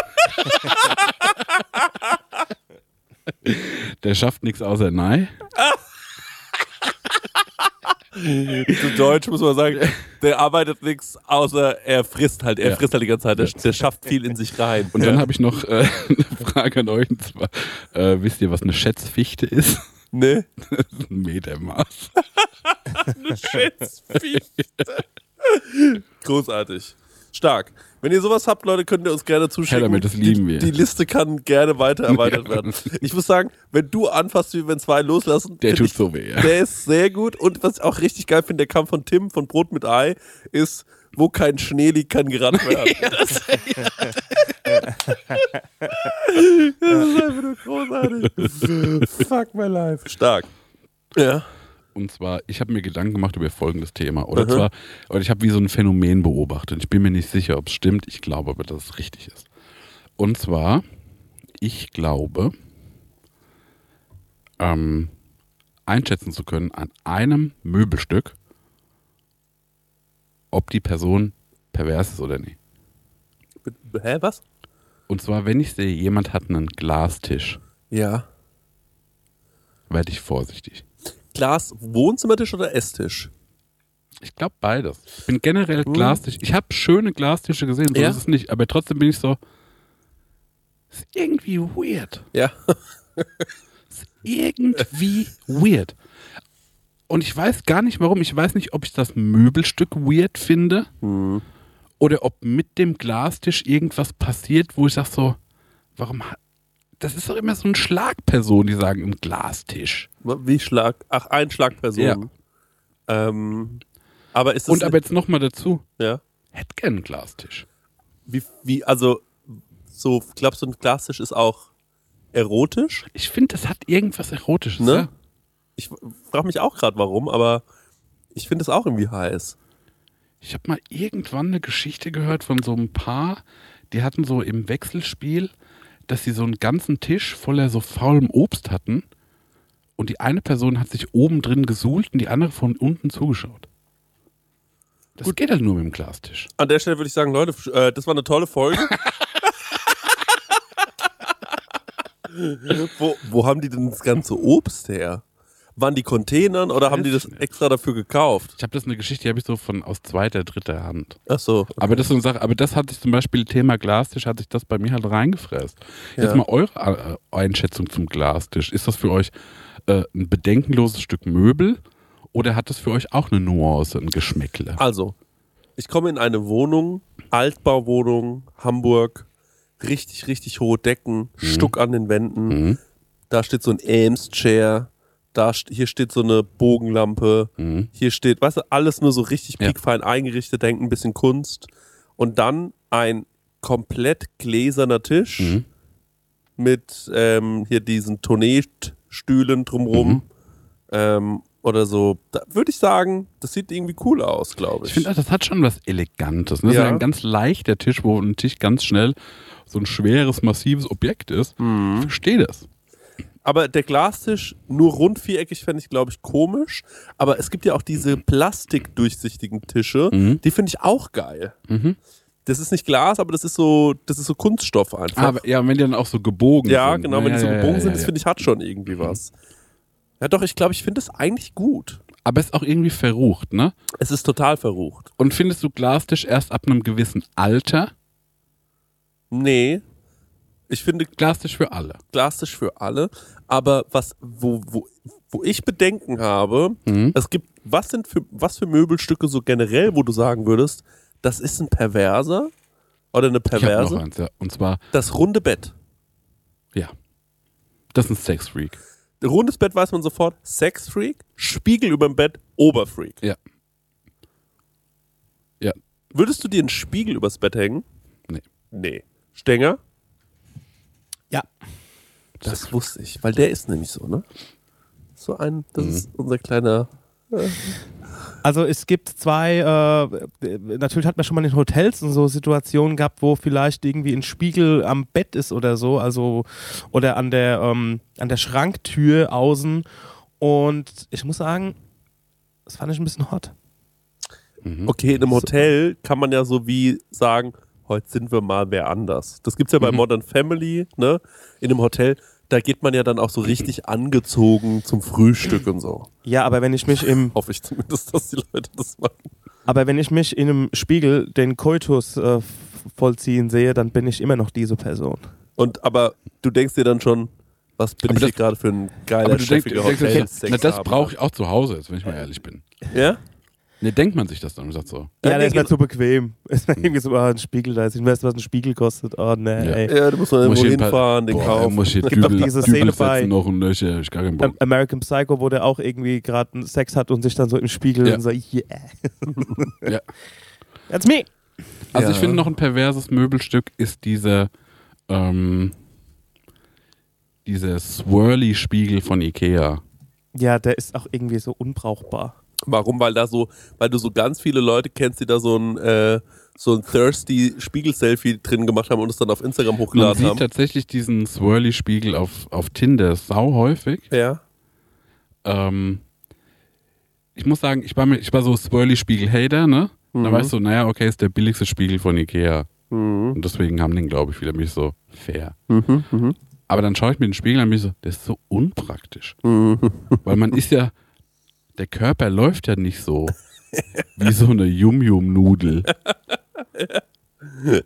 Der schafft nichts außer Nein. Zu Deutsch muss man sagen, der arbeitet nichts, außer er frisst halt. Er Ja. frisst halt die ganze Zeit. Der, der schafft viel in sich rein. Und dann habe ich noch äh, eine Frage an euch. Und zwar, äh, wisst ihr, was eine Schätzfichte ist? ne? Ein Metermaß. Großartig. Stark. Wenn ihr sowas habt, Leute, könnt ihr uns gerne zuschicken. Damit, das lieben die, wir. Die Liste kann gerne weiter erweitert Ja. werden. Ich muss sagen, wenn du anfasst, wie wenn zwei loslassen, Der tut ich, so weh. Ja. Der ist sehr gut. Und was ich auch richtig geil finde, der kam von Tim von Brot mit Ei, ist, wo kein Schnee liegt, kann gerannt werden. das, ist einfach nur großartig. Fuck my life. Stark. Ja. Und zwar, ich habe mir Gedanken gemacht über folgendes Thema. Oder zwar, oder ich habe wie so ein Phänomen beobachtet. Ich bin mir nicht sicher, ob es stimmt. Ich glaube aber, dass es richtig ist. Und zwar, ich glaube, ähm, einschätzen zu können an einem Möbelstück, ob die Person pervers ist oder nicht. Hä, was? Und zwar, wenn ich sehe, jemand hat einen Glastisch, Ja. werde ich vorsichtig. Glas, Wohnzimmertisch oder Esstisch? Ich glaube beides. Ich bin generell Glastisch. Ich habe schöne Glastische gesehen, so Ja? ist es nicht. Aber trotzdem bin ich so. Ist irgendwie weird. Ja. Ist irgendwie weird. Und ich weiß gar nicht warum. Ich weiß nicht, ob ich das Möbelstück weird finde oder ob mit dem Glastisch irgendwas passiert, wo ich sage so, warum hat. Das ist doch immer so ein Schlagperson, die sagen, ein Glastisch. Wie Schlag? Ach, ein Schlagperson. Ja. Ähm, Aber ist es Und aber jetzt nochmal dazu, ja? hätte gern einen Glastisch. Wie, wie, also, so, glaubst du, ein Glastisch ist auch erotisch? Ich finde, das hat irgendwas Erotisches. Ne? Ja? Ich frage mich auch gerade warum, aber ich finde es auch irgendwie heiß. Ich habe mal irgendwann eine Geschichte gehört von so einem Paar, die hatten so im Wechselspiel, dass sie so einen ganzen Tisch voller so faulem Obst hatten und die eine Person hat sich oben drin gesuhlt und die andere von unten zugeschaut. Das geht halt nur mit dem Glastisch. An der Stelle würde ich sagen, Leute, äh, das war eine tolle Folge. wo, wo haben die denn das ganze Obst her? Waren die Containern oder haben die das extra dafür gekauft? Ich habe das eine Geschichte, die habe ich so von aus zweiter, dritter Hand. Ach so. Aber das ist so eine Sache, aber das hat sich zum Beispiel Thema Glastisch, hat sich das bei mir halt reingefräst. Ja. Jetzt mal eure äh, Einschätzung zum Glastisch. Ist das für euch äh, ein bedenkenloses Stück Möbel oder hat das für euch auch eine Nuance, ein Geschmäckle? Also, ich komme in eine Wohnung, Altbauwohnung, Hamburg, richtig, richtig hohe Decken, Stuck an den Wänden. Mhm. Da steht so ein Ames-Chair, da, hier steht so eine Bogenlampe, Mhm. hier steht, weißt du, alles nur so richtig Ja. piekfein eingerichtet, denken ein bisschen Kunst. Und dann ein komplett gläserner Tisch Mhm. mit ähm, hier diesen Tourneestühlen drumrum. Mhm. Ähm, oder so, da würde ich sagen, das sieht irgendwie cool aus, glaube ich. Ich finde, das hat schon was Elegantes. Ne? Ja. ist ein ganz leichter Tisch, wo ein Tisch ganz schnell so ein schweres, massives Objekt ist. Mhm. Ich verstehe das. Aber der Glastisch, nur rund viereckig, fände ich, glaube ich, komisch. Aber es gibt ja auch diese plastikdurchsichtigen Tische, Mhm. die finde ich auch geil. Mhm. Das ist nicht Glas, aber das ist so, das ist so Kunststoff einfach. Aber ja, wenn die dann auch so gebogen ja, sind. genau, ne? wenn die so Ja, ja, gebogen ja, sind, ja, das ja. finde ich, hat schon irgendwie was. Ja, doch, ich glaube, ich finde es eigentlich gut. Aber es ist auch irgendwie verrucht, ne? Es ist total verrucht. Und findest du Glastisch erst ab einem gewissen Alter? Nee. Ich finde Glastisch für alle. Glastisch für alle. Aber was, wo, wo, wo ich Bedenken habe, Mhm. es gibt, was sind für, was für Möbelstücke so generell, wo du sagen würdest, das ist ein Perverser oder eine Ich Perverse? noch eins, ja. Und zwar, Das runde Bett. ja. Das ist ein Sexfreak. Rundes Bett weiß man sofort, Sexfreak, Spiegel über dem Bett, Oberfreak. Ja. Ja. Würdest du dir einen Spiegel übers Bett hängen? Nee. Nee. Stenger? Ja. Das wusste ich, weil der ist nämlich so, ne? So ein, das Mhm. ist unser kleiner. Also es gibt zwei, äh, natürlich hat man schon mal in Hotels und so Situationen gehabt, wo vielleicht irgendwie ein Spiegel am Bett ist oder so, also oder an der, ähm, an der Schranktür außen. Und ich muss sagen, das fand ich ein bisschen hot. Mhm. Okay, in einem Hotel kann man ja so wie sagen, heute sind wir mal wer anders. Das gibt's ja bei Mhm. Modern Family, ne? In einem Hotel, da geht man ja dann auch so richtig angezogen zum Frühstück und so. Ja, aber wenn ich mich im, Hoffe ich zumindest, dass die Leute das machen. aber wenn ich mich in einem Spiegel den Koitus äh, vollziehen sehe, dann bin ich immer noch diese Person. Und aber du denkst dir dann schon, was bin Aber ich hier gerade für ein geiler, Aber du denkst, denkst na, das brauche ich auch zu Hause, jetzt, wenn ich mal ehrlich bin. Ja? Ne, denkt man sich das dann und sagt so. Ja, Ja, der ist mir zu bequem. Es war irgendwie so, ah, ein Spiegel da ist. Ich weiß, was ein Spiegel kostet. Oh, nee, Ja. ey. Ja, du musst mal Muss irgendwo ein hinfahren, den Boah, kaufen. muss ich hier Gibt doch diese Szene bei- noch und Löcher, ich gar keinen Bock. Am- American Psycho, wo der auch irgendwie gerade Sex hat und sich dann so im Spiegel Ja. und so, yeah. Ja. That's me. Also Ja. ich finde noch ein perverses Möbelstück ist dieser ähm, dieser Swirly-Spiegel von Ikea. Ja, der ist auch irgendwie so unbrauchbar. Warum? Weil da so, weil du so ganz viele Leute kennst, die da so ein, äh, so ein thirsty Spiegel-Selfie drin gemacht haben und es dann auf Instagram Man hochgeladen sieht haben. tatsächlich diesen Swirly-Spiegel auf, auf Tinder sau häufig. Ja. Ähm, ich muss sagen, ich war, mir, ich war so Swirly-Spiegel-Hater, ne? Da Mhm. weißt du, naja, okay, ist der billigste Spiegel von Ikea. Mhm. Und deswegen haben den, glaube ich, wieder mich so fair. Mhm. Mhm. Aber dann schaue ich mir den Spiegel an und bin so, der ist so unpraktisch. Mhm. Weil man ist ja, der Körper läuft ja nicht so wie so eine Yum-Yum-Nudel.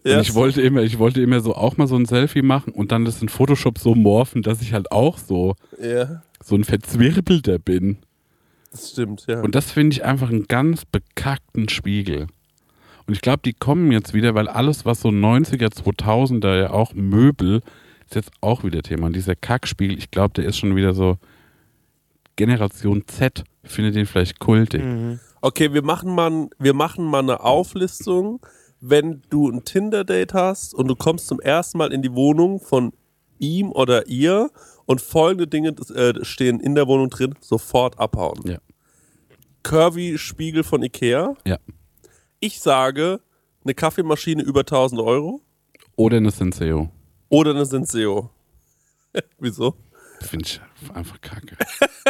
Ja, ich wollte immer, ich wollte immer so auch mal so ein Selfie machen und dann das in Photoshop so morphen, dass ich halt auch so, ja, so ein Verzwirbelter bin. das stimmt, ja. Und das finde ich einfach einen ganz bekackten Spiegel. Und ich glaube, die kommen jetzt wieder, weil alles, was so 90er, 2000er, ja auch Möbel, ist jetzt auch wieder Thema. Und dieser Kackspiegel, ich glaube, der ist schon wieder so Generation Z, findet den vielleicht kultig. Mhm. Okay, wir machen mal, wir machen mal eine Auflistung, wenn du ein Tinder-Date hast und du kommst zum ersten Mal in die Wohnung von ihm oder ihr und folgende Dinge äh, stehen in der Wohnung drin, sofort abhauen. Ja. Curvy-Spiegel von Ikea. Ja. Ich sage, eine Kaffeemaschine über 1000 Euro Oder eine Senseo. oder eine Senseo. Wieso? Finde ich einfach kacke.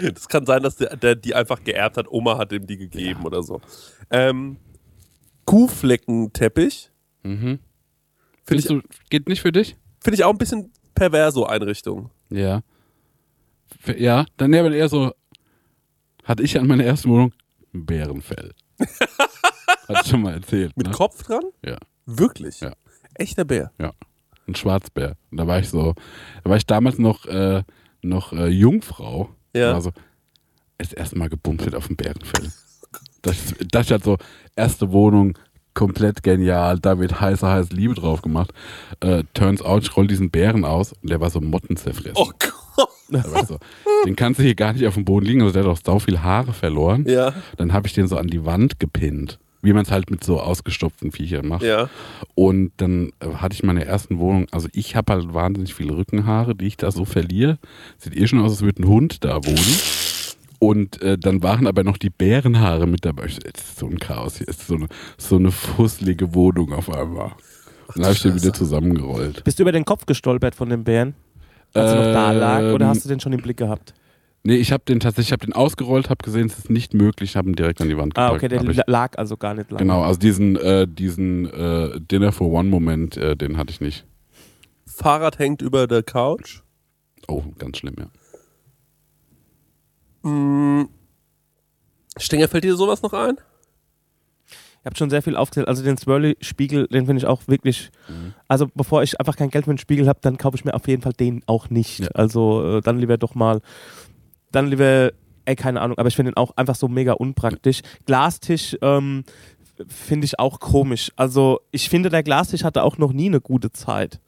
Das kann sein, dass der, der die einfach geerbt hat. Oma hat ihm die gegeben oder so. Ähm, Kuhfleckenteppich. Mhm. Finde ich, Findest du, geht nicht für dich? find ich auch ein bisschen perverso Einrichtung. Ja. Ja, dann aber eher so, hatte ich an meiner ersten Wohnung ein Bärenfell. Hat ich schon mal erzählt. Mit ne? Kopf dran? Ja, Wirklich? Ja. Echter Bär. ja. Ein Schwarzbär. Und da war ich so, da war ich damals noch, äh, noch äh, Jungfrau. Ja. War so, das erste Mal gebumst wird auf dem Bärenfell. Das, das ist halt so, erste Wohnung, komplett genial, da wird heiße, heiße Liebe drauf gemacht. Äh, turns out, ich roll diesen Bären aus und der war so mottenzerfressen. Oh Gott. So, den kannst du hier gar nicht auf dem Boden liegen, also der hat auch sau viel Haare verloren. Ja, Dann habe ich den so an die Wand gepinnt, wie man es halt mit so ausgestopften Viechern macht. ja. Und dann äh, hatte ich meine ersten Wohnung, also ich habe halt wahnsinnig viele Rückenhaare, die ich da so verliere. Sieht eh schon aus, als würde ein Hund da wohnen. Und äh, dann waren aber noch die Bärenhaare mit dabei. Ich so, Es ist so ein Chaos hier, es ist so eine, so eine fusselige Wohnung auf einmal. Dann habe ich den wieder zusammengerollt. Bist du über den Kopf gestolpert von dem Bären? Als er noch da lag? Oder Ähm, hast du den schon im Blick gehabt? Nee, ich habe den tatsächlich, ich habe den ausgerollt, habe gesehen, es ist nicht möglich, habe ihn direkt an die Wand gepackt. Ah, okay, der ich, la- lag also gar nicht lang. genau, also diesen, äh, diesen äh, Dinner for One Moment, äh, den hatte ich nicht. Fahrrad hängt über der Couch. Oh, ganz schlimm, ja. Hm. Stenger, fällt dir sowas noch ein? Ich habe schon sehr viel aufgezählt. Also den Swirly-Spiegel, den finde ich auch wirklich. Mhm. Also bevor ich einfach kein Geld für einen Spiegel habe, dann kaufe ich mir auf jeden Fall den auch nicht. Ja. Also äh, dann lieber doch mal, dann lieber, ey, keine Ahnung, aber ich finde den auch einfach so mega unpraktisch. Glastisch ähm, finde ich auch komisch. Also ich finde, der Glastisch hatte auch noch nie eine gute Zeit.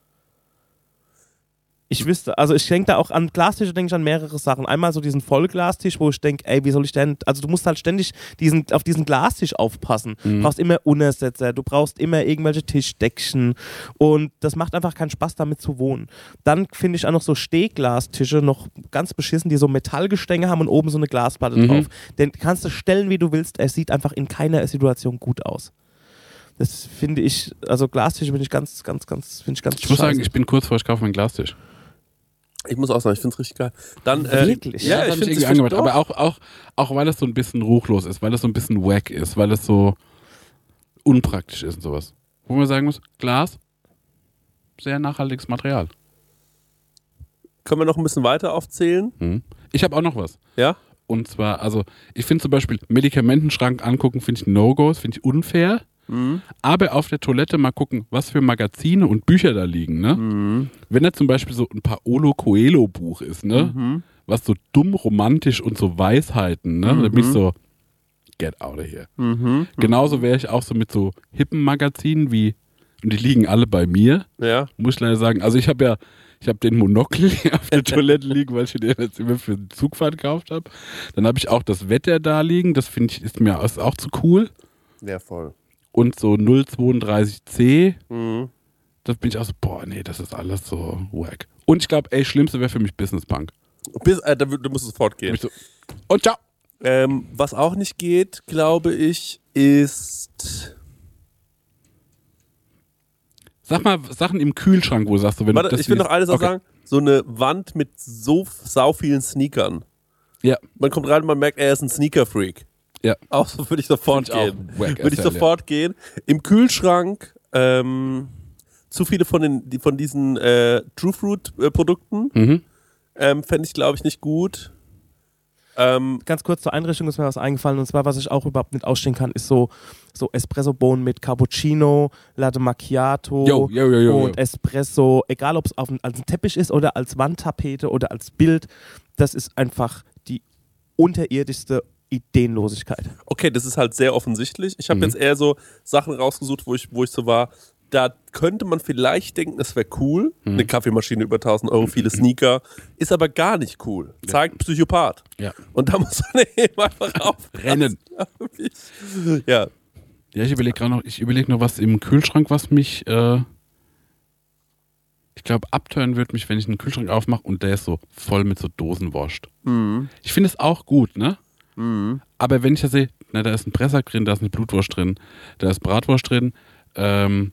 Ich wüsste, also ich denke da auch an Glastische, denke ich an mehrere Sachen. Einmal so diesen Vollglastisch, wo ich denke, ey, wie soll ich denn, also du musst halt ständig diesen, auf diesen Glastisch aufpassen. Du brauchst immer Untersetzer, du brauchst immer irgendwelche Tischdeckchen und das macht einfach keinen Spaß, damit zu wohnen. Dann finde ich auch noch so Stehglastische noch ganz beschissen, die so Metallgestänge haben und oben so eine Glasplatte Mhm. drauf. Den kannst du stellen, wie du willst, er sieht einfach in keiner Situation gut aus. Das finde ich, also Glastische bin ich ganz, ganz, ganz, finde ich ganz Ich muss sagen, ich bin kurz vor, ich kaufe meinen Glastisch. Ich muss auch sagen, ich finde es richtig geil. Dann, äh, Wirklich? Ja, das ich finde irgendwie es angemacht. doch. Aber auch, auch, auch weil es so ein bisschen ruchlos ist, weil es so ein bisschen wack ist, weil es so unpraktisch ist und sowas. Wo man sagen muss, Glas, sehr nachhaltiges Material. Können wir noch ein bisschen weiter aufzählen? Hm. Ich habe auch noch was. Ja? Und zwar, also ich finde zum Beispiel Medikamentenschrank angucken, finde ich No-Go, finde ich unfair. Aber auf der Toilette mal gucken, was für Magazine und Bücher da liegen. Ne? Wenn da zum Beispiel so ein Paolo Coelho Buch ist, ne? was so dumm romantisch und so Weisheiten, ne? da bin ich so, get out of here. Genauso wäre ich auch so mit so hippen Magazinen wie, und die liegen alle bei mir, Ja. muss ich leider sagen. Also ich habe ja, ich habe den Monokel auf der Toilette liegen, weil ich den jetzt immer für die Zugfahrt gekauft habe. Dann habe ich auch das Wetter da liegen, das finde ich, ist mir ist auch zu cool. Ja, voll. Und so 032C, Mhm. da bin ich auch so, boah, nee, das ist alles so wack. Und ich glaube, ey, schlimmste wäre für mich Business Punk. Bis, äh, da, du musst sofort gehen. so, und ciao. Ähm, was auch nicht geht, glaube ich, ist. Sag mal Sachen im Kühlschrank, wo du sagst, so, wenn Warte, du das ich will noch Sache okay. sagen. So eine Wand mit so sau vielen Sneakern. Ja, Man kommt rein und man merkt, er ist ein Sneaker-Freak. Ja. Auch so würde ich sofort gehen. Würde ich sofort gehen. Im Kühlschrank ähm, zu viele von, den, die, von diesen äh, True Fruit-Produkten Mhm. ähm, fände ich, glaube ich, nicht gut. Ähm, ganz kurz zur Einrichtung ist mir was eingefallen und zwar, was ich auch überhaupt nicht ausstehen kann, ist so, so Espresso-Bohnen mit Cappuccino, Latte Macchiato jo, jo, jo, und. Espresso, egal ob es als ein Teppich ist oder als Wandtapete oder als Bild, das ist einfach die unterirdischste Ideenlosigkeit. okay, das ist halt sehr offensichtlich. Ich habe Mhm. jetzt eher so Sachen rausgesucht, wo ich, wo ich so war, da könnte man vielleicht denken, es wäre cool. Mhm. Eine Kaffeemaschine über 1000 Euro, viele Sneaker. Ist aber gar nicht cool. Zeigt Psychopath. Ja. Und da muss man eben einfach aufrennen. Rennen. Ja. Ja, ich überlege gerade noch, ich überlege noch was im Kühlschrank, was mich, äh, ich glaube, abtören wird mich, wenn ich einen Kühlschrank aufmache und der ist so voll mit so Dosenwurst. Ich finde es auch gut, ne? Aber wenn ich da sehe, na, da ist ein Pressack drin, da ist eine Blutwurst drin, da ist Bratwurst drin, ähm,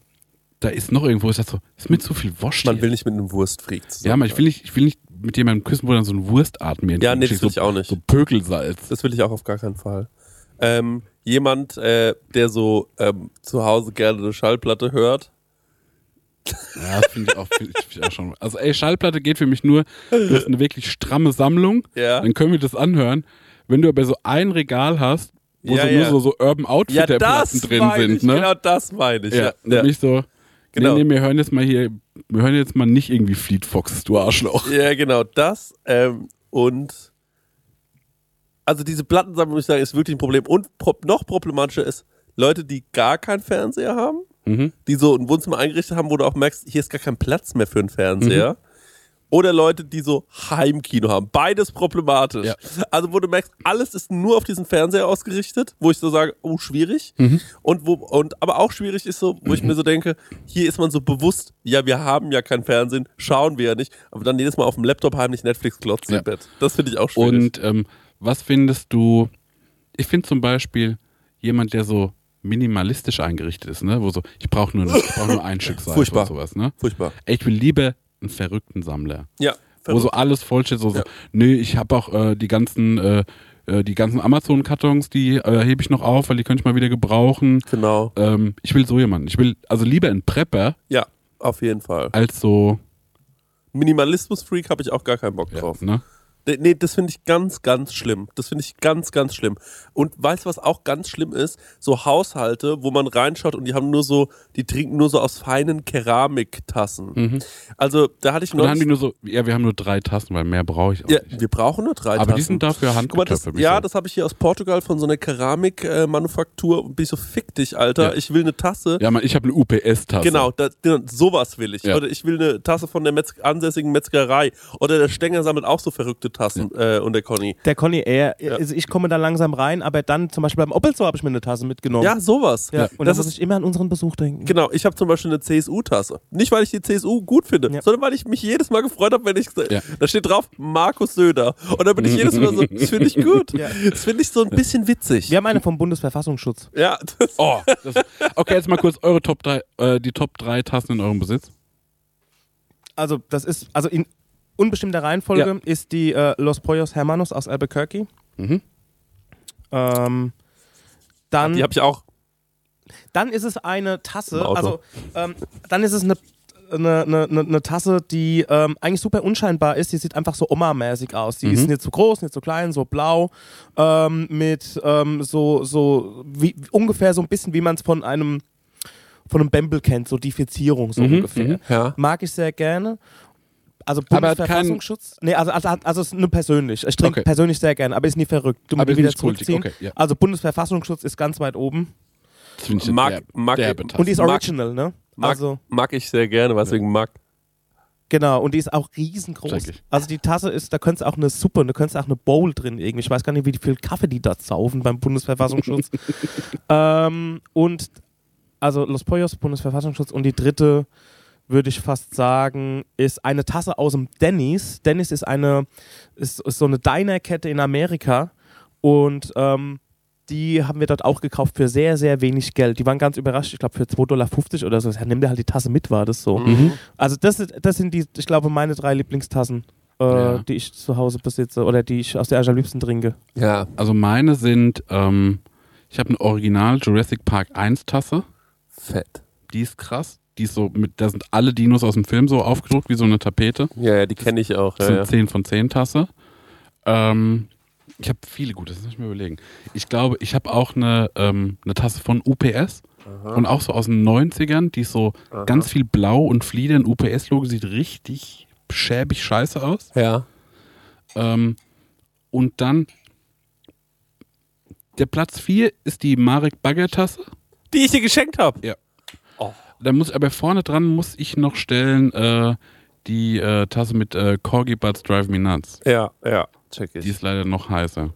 da ist noch irgendwo, ist das so, ist mit so viel Wurst Man hier. will nicht mit einem Wurstfreak zusammen. Ja, aber ich will nicht, ich will nicht mit jemandem küssen, wo dann so ein Wurstart mir Ja, nee, das will ich so, auch nicht. So Pökelsalz. Das will ich auch auf gar keinen Fall. Ähm, jemand, äh, der so ähm, zu Hause gerne eine Schallplatte hört. Ja, das finde ich, auch- find ich, ich auch schon. Also, ey, Schallplatte geht für mich nur, du hast eine wirklich stramme Sammlung, Ja. dann können wir das anhören. Wenn du aber so ein Regal hast, wo Ja, so ja. nur so, so Urban Outfitter-Platten drin sind, ich, ne? genau das meine ich. ja, Ja, nicht so, Genau. nee, nee, wir hören jetzt mal hier, wir hören jetzt mal nicht irgendwie Fleet Fox, du Arschloch. ja genau das. Ähm, und also diese Plattensammlung, muss ich sagen, ist wirklich ein Problem. Und pro noch problematischer ist, Leute, die gar keinen Fernseher haben, Mhm. die so ein Wohnzimmer eingerichtet haben, wo du auch merkst, hier ist gar kein Platz mehr für einen Fernseher. Oder Leute, die so Heimkino haben. Beides problematisch. Ja. Also, wo du merkst, alles ist nur auf diesen Fernseher ausgerichtet, wo ich so sage, oh, schwierig. Und wo, und aber auch schwierig ist so, wo ich mir so denke, hier ist man so bewusst, ja, wir haben ja kein Fernsehen, schauen wir ja nicht, aber dann jedes Mal auf dem Laptop heimlich Netflix klotzen Ja. im Bett. Das finde ich auch schwierig. Und ähm, was findest du, ich finde zum Beispiel jemand, der so minimalistisch eingerichtet ist, ne? wo so, ich brauche nur, ich brauch nur ein Stück Seife Furchtbar. oder sowas, ne? Furchtbar. Ich will lieber einen verrückten Sammler. Ja. wo so alles vollsteht, so, so Ja. nee, ich habe auch äh, die ganzen äh, äh, die ganzen Amazon-Kartons, die äh, hebe ich noch auf, weil die könnte ich mal wieder gebrauchen. Genau. Ähm, ich will so jemanden. Ich will also lieber einen Prepper Ja, auf jeden Fall. als so, Minimalismus-Freak habe ich auch gar keinen Bock ja, drauf. ne? Nee, das finde ich ganz, ganz schlimm. Das finde ich ganz, ganz schlimm. Und weißt du, was auch ganz schlimm ist? So Haushalte, wo man reinschaut und die haben nur so, die trinken nur so aus feinen Keramiktassen. Also, da hatte ich Und dann haben die nur so, ja, wir haben nur drei Tassen, weil mehr brauche ich auch ja, nicht. wir brauchen nur drei Aber Tassen. die sind dafür handgetöpft. ja, das habe ich hier aus Portugal von so einer Keramikmanufaktur. und bin ich so, fick dich, Alter. Ja. Ich will eine Tasse. ja, man, ich habe eine UPS-Tasse. Genau, da, da, sowas will ich. Ja. Oder ich will eine Tasse von der Metz ansässigen Metzgerei. Oder der Stenger sammelt auch so verrückte Tassen äh, und der Conny. Der Conny eher, also ich komme da langsam rein, aber dann zum Beispiel beim Opel Store habe ich mir eine Tasse mitgenommen. Ja, sowas. Ja, und das da muss ist, ich immer an unseren Besuch denken. genau, ich habe zum Beispiel eine CSU-Tasse. Nicht, weil ich die CSU gut finde, Ja. sondern weil ich mich jedes Mal gefreut habe, wenn ich. Ja. Da steht drauf Markus Söder. Und da bin ich jedes Mal so, das finde ich gut. Ja. Das finde ich so ein bisschen witzig. Wir haben eine vom Bundesverfassungsschutz. Ja, das, Oh, das, okay, jetzt mal kurz eure Top 3, äh, die Top 3 Tassen in eurem Besitz. Also das ist, also in unbestimmter Reihenfolge Ja. ist die äh, Los Pollos Hermanos aus Albuquerque. Mhm. Ähm, dann, die habe ich auch. dann ist es eine Tasse, also ähm, dann ist es eine, eine, eine, eine- Tasse, die ähm, eigentlich super unscheinbar ist. Die sieht einfach so Oma-mäßig aus. Die ist nicht zu groß, nicht zu klein, so blau, ähm, mit ähm, so, so wie, ungefähr so ein bisschen, wie man es von einem von einem Bembel kennt, so die Verzierung so Mhm, ungefähr. mhm. Ja. Mag ich sehr gerne. Also Bundesverfassungsschutz? Nee, also, also, also es ist nur persönlich. Ich trinke Okay. persönlich sehr gerne, aber ist nie verrückt. Du musst Aber wieder zurückziehen. okay, ja. Also Bundesverfassungsschutz ist ganz weit oben. Das finde ich Mag- derbe, mag- Tasse. Und die ist Mag- original, ne? Mag, Also, mag ich sehr gerne, deswegen mag. genau. Und die ist auch riesengroß. Also die Tasse ist, da könntest du auch eine Suppe, da könntest du auch eine Bowl drin irgendwie. Ich weiß gar nicht, wie viel Kaffee die da saufen beim Bundesverfassungsschutz. ähm, und also Los Pollos, Bundesverfassungsschutz. Und die dritte, würde ich fast sagen, ist eine Tasse aus dem Denny's. Denny's ist eine, ist, ist so eine Diner-Kette in Amerika. Und ähm, die haben wir dort auch gekauft für sehr, sehr wenig Geld. Die waren ganz überrascht, ich glaube für 2,50 Dollar oder so. Ja, nimm dir halt die Tasse mit, war das so. Mhm. Also das, das sind die, ich glaube, meine drei Lieblingstassen, äh, Ja. die ich zu Hause besitze oder die ich aus der ich am liebsten trinke. Ja. Also meine sind, ähm, ich habe eine Original Jurassic Park 1 Tasse. Fett. Die ist krass. Die ist so mit, da sind alle Dinos aus dem Film so aufgedruckt wie so eine Tapete. Ja, ja, die kenne ich auch. Das Ja, ist eine ja. 10 von 10 Tasse. Ähm, ich habe viele gute, das muss ich mir überlegen. Ich glaube, ich habe auch eine, ähm, eine Tasse von UPS und auch so aus den 90ern, die ist so ganz viel Blau und Flieder. Ein UPS-Logo sieht richtig schäbig scheiße aus. ja. Ähm, und dann der Platz 4 ist die Marek Bagger Tasse. Die ich dir geschenkt habe. Ja. Da muss, aber vorne dran muss ich noch stellen, äh, die äh, Tasse mit äh, Corgi Butts Drive Me Nuts. Ja, ja, check ich. Die ist leider noch heißer.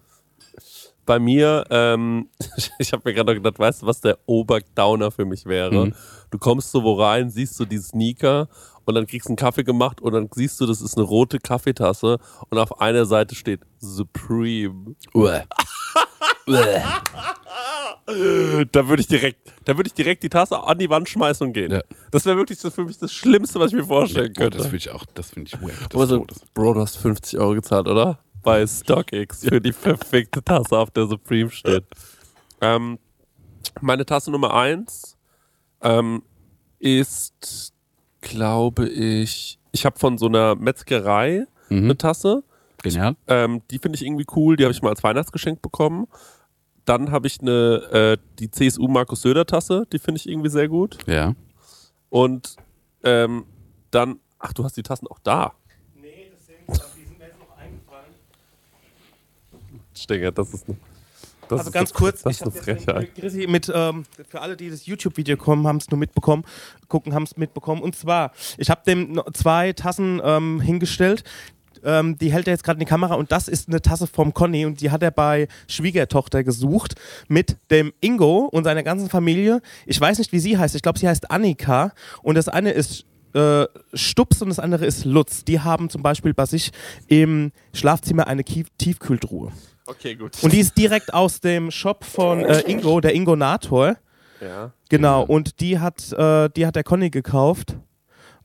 bei mir, ähm, ich habe mir gerade noch gedacht, weißt du, was der Oberdowner für mich wäre? Mhm. Du kommst so wo rein, siehst du die Sneaker und dann kriegst du einen Kaffee gemacht und dann siehst du, das ist eine rote Kaffeetasse und auf einer Seite steht Supreme. Da würde ich direkt, da würde ich direkt die Tasse an die Wand schmeißen und gehen. Ja. Das wäre wirklich für mich das Schlimmste, was ich mir vorstellen Boah, könnte. das finde ich auch, das finde ich wack. Aber Das so, Todes. Bro, du hast 50 Euro gezahlt, oder? Bei StockX für die perfekte Tasse, auf der Supreme steht. Ähm, meine Tasse Nummer 1 ähm, ist, glaube ich, ich habe von so einer Metzgerei eine Mhm. Tasse. Genial. Ähm, die finde ich irgendwie cool. Die habe ich mal als Weihnachtsgeschenk bekommen. Dann habe ich eine, äh, die CSU Markus Söder Tasse. Die finde ich irgendwie sehr gut. Ja. Und ähm, dann, ach, du hast die Tassen auch da. Nee, deswegen, die sind mir jetzt noch eingefallen. Stenger, das ist eine, das Also ganz kurz, das ich ist eine habe Chrissy mit, ähm, für alle, die das YouTube-Video kommen, haben es nur mitbekommen, gucken, haben es mitbekommen. Und zwar, ich habe dem zwei Tassen ähm, hingestellt. Ähm, die hält er jetzt gerade in die Kamera und das ist eine Tasse vom Conny und die hat er bei Schwiegertochter gesucht mit dem Ingo und seiner ganzen Familie. Ich weiß nicht, wie sie heißt. Ich glaube, sie heißt Annika und das eine ist äh, Stups und das andere ist Lutz. Die haben zum Beispiel bei sich im Schlafzimmer eine Kief Tiefkühltruhe. Okay, gut. Und die ist direkt aus dem Shop von äh, Ingo, der Ingo Nator. ja. Genau, und die hat, äh, die hat der Conny gekauft,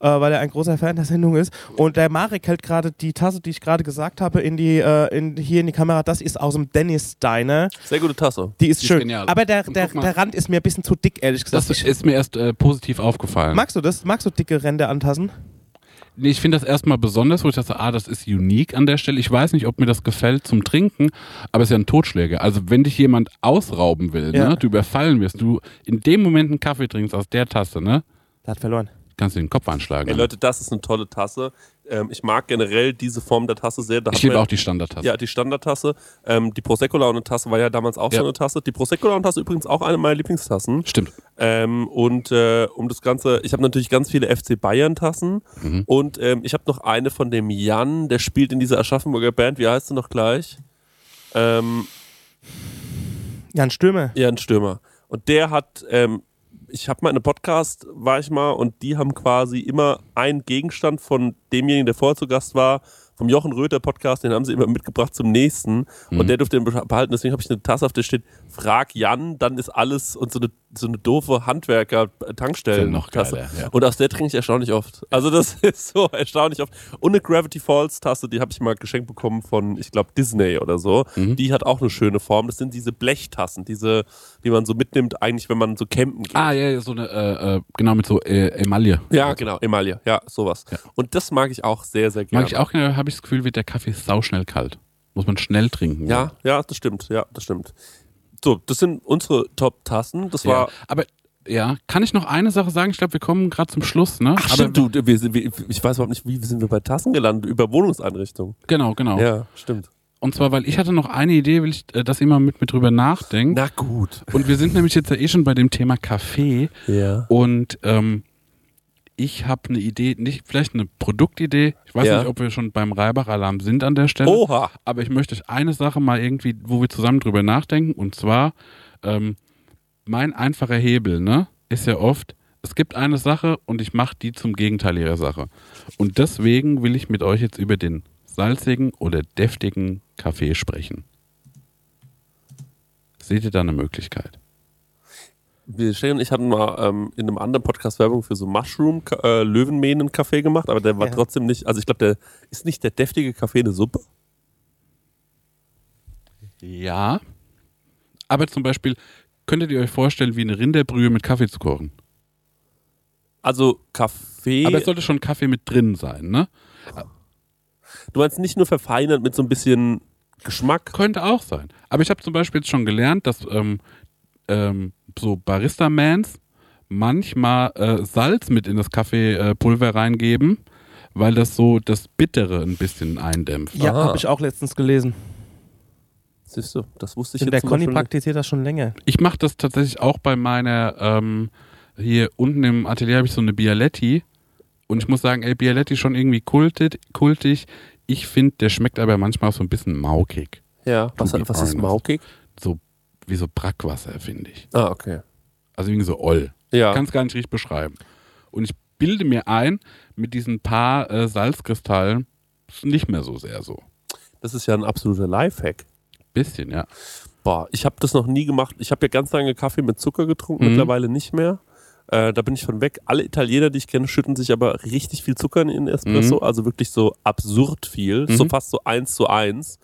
äh, weil er ein großer Fan der Sendung ist. Und der Marek hält gerade die Tasse, die ich gerade gesagt habe, in die, äh, in, hier in die Kamera. Das ist aus dem Dennis Diner. Sehr gute Tasse. Die ist Die ist schön. genial. Aber der, Und der, guck mal. der Rand ist mir ein bisschen zu dick, ehrlich gesagt. Das Ich- ist mir erst äh, positiv aufgefallen. magst du das? Magst du dicke Ränder an Tassen? Nee, ich finde das erstmal besonders, wo ich dachte, ah, das ist unique an der Stelle. Ich weiß nicht, ob mir das gefällt zum Trinken, aber es ist ja ein Totschläger. Also wenn dich jemand ausrauben will, Ja. ne, du überfallen wirst, du in dem Moment einen Kaffee trinkst aus der Tasse, ne, Der hat verloren. kannst du den Kopf anschlagen. Ey, Leute, das ist eine tolle Tasse. Ähm, ich mag generell diese Form der Tasse sehr. Da ich liebe auch die Standardtasse. Ja, die Standardtasse. Ähm, die Prosecco-Laune-Tasse war ja damals auch Ja. so eine Tasse. Die Prosecco-Laune-Tasse übrigens auch eine meiner Lieblingstassen. Stimmt. Ähm, und äh, um das Ganze, ich habe natürlich ganz viele FC Bayern-Tassen. Mhm. Und ähm, ich habe noch eine von dem Jan, der spielt in dieser Aschaffenburger Band. Wie heißt sie noch gleich? Ähm, Ja, ein Stürmer. Ja, ein Stürmer. Und der hat, ähm, ich habe mal in einem Podcast, war ich mal, und die haben quasi immer einen Gegenstand von demjenigen, der vorher zu Gast war, vom Jochen Röther Podcast, den haben sie immer mitgebracht zum nächsten. Mhm. Und der durfte den behalten. Deswegen habe ich eine Tasse, auf der steht, frag Jan, dann ist alles und so eine, so eine doofe Handwerker-Tankstellen. Noch geiler, ja. Und aus der trinke ich erstaunlich oft. Also das ist so erstaunlich oft. Und eine Gravity Falls Tasse, die habe ich mal geschenkt bekommen von, ich glaube, Disney oder so. Mhm. Die hat auch eine schöne Form. Das sind diese Blechtassen, diese, die man so mitnimmt, eigentlich, wenn man so campen geht. Ah, ja, ja, so eine, äh, äh, genau, mit so äh, Emaille. Ja, genau, Emaille. Ja, sowas. Ja. Und das mag ich auch sehr, sehr gerne. Mag ich auch gerne, habe ich das Gefühl, wird der Kaffee sauschnell kalt. Muss man schnell trinken. Ja, ja, das stimmt. Ja, das stimmt. So, das sind unsere Top-Tassen. Das war. ja. Aber ja, kann ich noch eine Sache sagen? Ich glaube, wir kommen gerade zum Schluss, ne? Ach, Aber stimmt, du, wir, sind- wir, ich weiß überhaupt nicht, wie sind wir bei Tassen gelandet? Über Wohnungseinrichtungen. Genau, genau. Ja, stimmt. Und zwar, weil ich hatte noch eine Idee, will ich, äh, dass ihr mal mit mir drüber nachdenkt. Na gut. Und wir sind nämlich jetzt ja eh schon bei dem Thema Kaffee. Ja. Und ähm, ich habe eine Idee, nicht vielleicht eine Produktidee. Ich weiß Ja. nicht, ob wir schon beim Reibach-Alarm sind an der Stelle. Oha. Aber ich möchte eine Sache mal irgendwie, wo wir zusammen drüber nachdenken. Und zwar, ähm, mein einfacher Hebel, ne, ist ja oft, es gibt eine Sache und ich mache die zum Gegenteil ihrer Sache. Und deswegen will ich mit euch jetzt über den salzigen oder deftigen Kaffee sprechen. Seht ihr da eine Möglichkeit? Wir Shay und ich hatten mal ähm, in einem anderen Podcast Werbung für so Mushroom äh, Löwenmähnen Kaffee gemacht, aber der war Ja. trotzdem nicht, also ich glaube, der ist nicht der deftige Kaffee eine Suppe. Ja. Aber zum Beispiel, könntet ihr euch vorstellen, wie eine Rinderbrühe mit Kaffee zu kochen? Also Kaffee. Aber es sollte schon Kaffee mit drin sein, ne? du meinst nicht nur verfeinert mit so ein bisschen Geschmack. Könnte auch sein. Aber ich habe zum Beispiel jetzt schon gelernt, dass ähm, ähm, so Barista-Mans manchmal äh, Salz mit in das Kaffeepulver äh, Pulver reingeben, weil das so das Bittere ein bisschen eindämpft. Ja, Aha. habe ich auch letztens gelesen. Siehst du, das wusste ich Und jetzt der Conny praktiziert das schon länger. Ich mache das tatsächlich auch bei meiner ähm, hier unten im Atelier habe ich so eine Bialetti und ich muss sagen, ey, Bialetti ist schon irgendwie kultig. kultig. Ich finde, der schmeckt aber manchmal auch so ein bisschen maukig. Ja, was, was ist maukig? So wie so Brackwasser, finde ich. Ah, okay. Also irgendwie so oll. Ja. Kann es gar nicht richtig beschreiben. Und ich bilde mir ein, mit diesen paar äh, Salzkristallen ist nicht mehr so sehr so. Das ist ja ein absoluter Lifehack. Bisschen, ja. Boah, ich habe das noch nie gemacht. Ich habe ja ganz lange Kaffee mit Zucker getrunken, Mhm. mittlerweile nicht mehr. Äh, da bin ich von weg. Alle Italiener, die ich kenne, schütten sich aber richtig viel Zucker in ihren Espresso. Mhm. Also wirklich so absurd viel. So Mhm. fast so eins zu eins.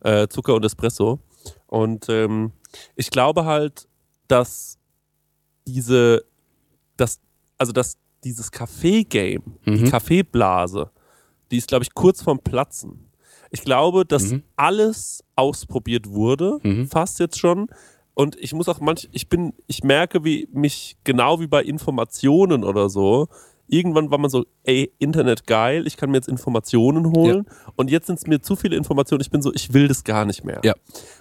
Äh, Zucker und Espresso. Und ähm, ich glaube halt, dass diese, dass, also dass dieses Kaffee-Game, die Mhm. Kaffeeblase, die ist, glaube ich, kurz vorm Platzen. Ich glaube, dass Mhm. alles ausprobiert wurde, Mhm. fast jetzt schon. Und ich muss auch manch, ich bin, ich merke, wie mich, genau wie bei Informationen oder so, irgendwann war man so, ey, Internet geil, ich kann mir jetzt Informationen holen. Und jetzt sind es mir zu viele Informationen, ich bin so, ich will das gar nicht mehr. Ja.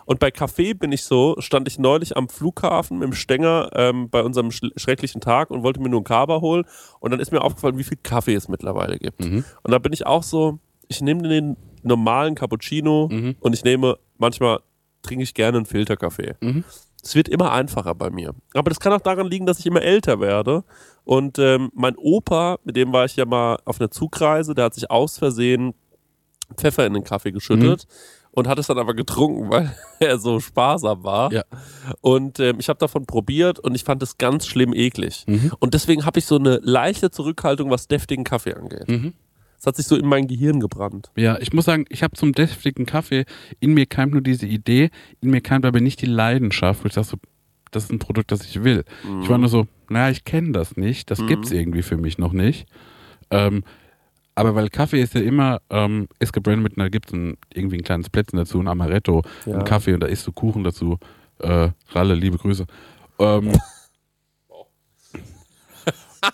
Und bei Kaffee bin ich so, stand ich neulich am Flughafen mit dem Stänger ähm, bei unserem schl- schrecklichen Tag und wollte mir nur einen Kaba holen. Und dann ist mir aufgefallen, wie viel Kaffee es mittlerweile gibt. Mhm. Und da bin ich auch so, ich nehme den normalen Cappuccino Mhm. und ich nehme, manchmal trinke ich gerne einen Filterkaffee. Mhm. Es wird immer einfacher bei mir. Aber das kann auch daran liegen, dass ich immer älter werde. Und ähm, mein Opa, mit dem war ich ja mal auf einer Zugreise, der hat sich aus Versehen Pfeffer in den Kaffee geschüttet und hat es dann aber getrunken, weil er so sparsam war. Ja. Und ähm, ich habe davon probiert und ich fand es ganz schlimm eklig. Mhm. Und deswegen habe ich so eine leichte Zurückhaltung, was deftigen Kaffee angeht. Mhm. Es hat sich so in mein Gehirn gebrannt. Ja, ich muss sagen, ich habe zum deftigen Kaffee, in mir keimt nur diese Idee, in mir keimt aber nicht die Leidenschaft, wo ich sage so, das ist ein Produkt, das ich will. Ich war nur so, naja, ich kenne das nicht, das Mhm. gibt's irgendwie für mich noch nicht. Ähm, aber weil Kaffee ist ja immer, ähm, ist gebrandet mit einer, gibt's ein, irgendwie ein kleines Plätzchen dazu, ein Amaretto, Ja. ein Kaffee und da isst du Kuchen dazu. Äh, Ralle, liebe Grüße. Ähm,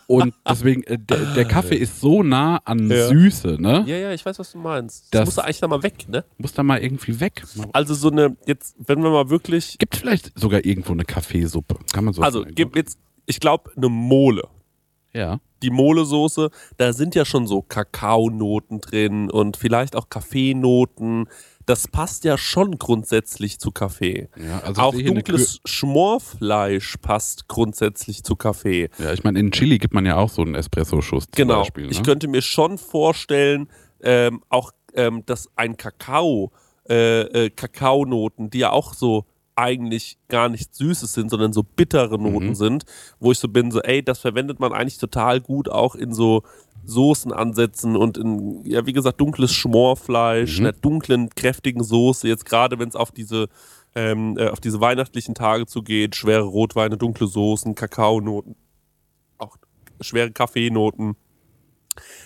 und deswegen, äh, der, der Kaffee ist so nah an Ja. Süße, ne? Ja, ja, ich weiß, was du meinst. Das, Das- muss eigentlich da mal weg, ne? Muss da mal irgendwie weg. Also so eine, jetzt, wenn wir mal wirklich, Gibt vielleicht sogar irgendwo eine Kaffeesuppe. Kann man so also sagen. gibt jetzt, ich glaube, eine Mole. Ja. Die Mole-Soße, da sind ja schon so Kakaonoten drin und vielleicht auch Kaffeenoten. Das passt ja schon grundsätzlich zu Kaffee. ja also auch dunkles Schmorfleisch passt grundsätzlich zu Kaffee. Ja, ich meine, in Chili gibt man ja auch so einen Espresso-Schuss zum Genau. Beispiel. Ne? Ich könnte mir schon vorstellen, ähm, auch, ähm, dass ein Kakao, äh, äh, Kakaonoten, die ja auch so eigentlich gar nicht Süßes sind, sondern so bittere Noten Mhm. sind, wo ich so bin, so, ey, das verwendet man eigentlich total gut auch in so Soßenansätzen und in, ja, wie gesagt, dunkles Schmorfleisch, Mhm. einer dunklen, kräftigen Soße, jetzt gerade wenn es auf diese ähm, äh, auf diese weihnachtlichen Tage zugeht, schwere Rotweine, dunkle Soßen, Kakaonoten, auch schwere Kaffeenoten.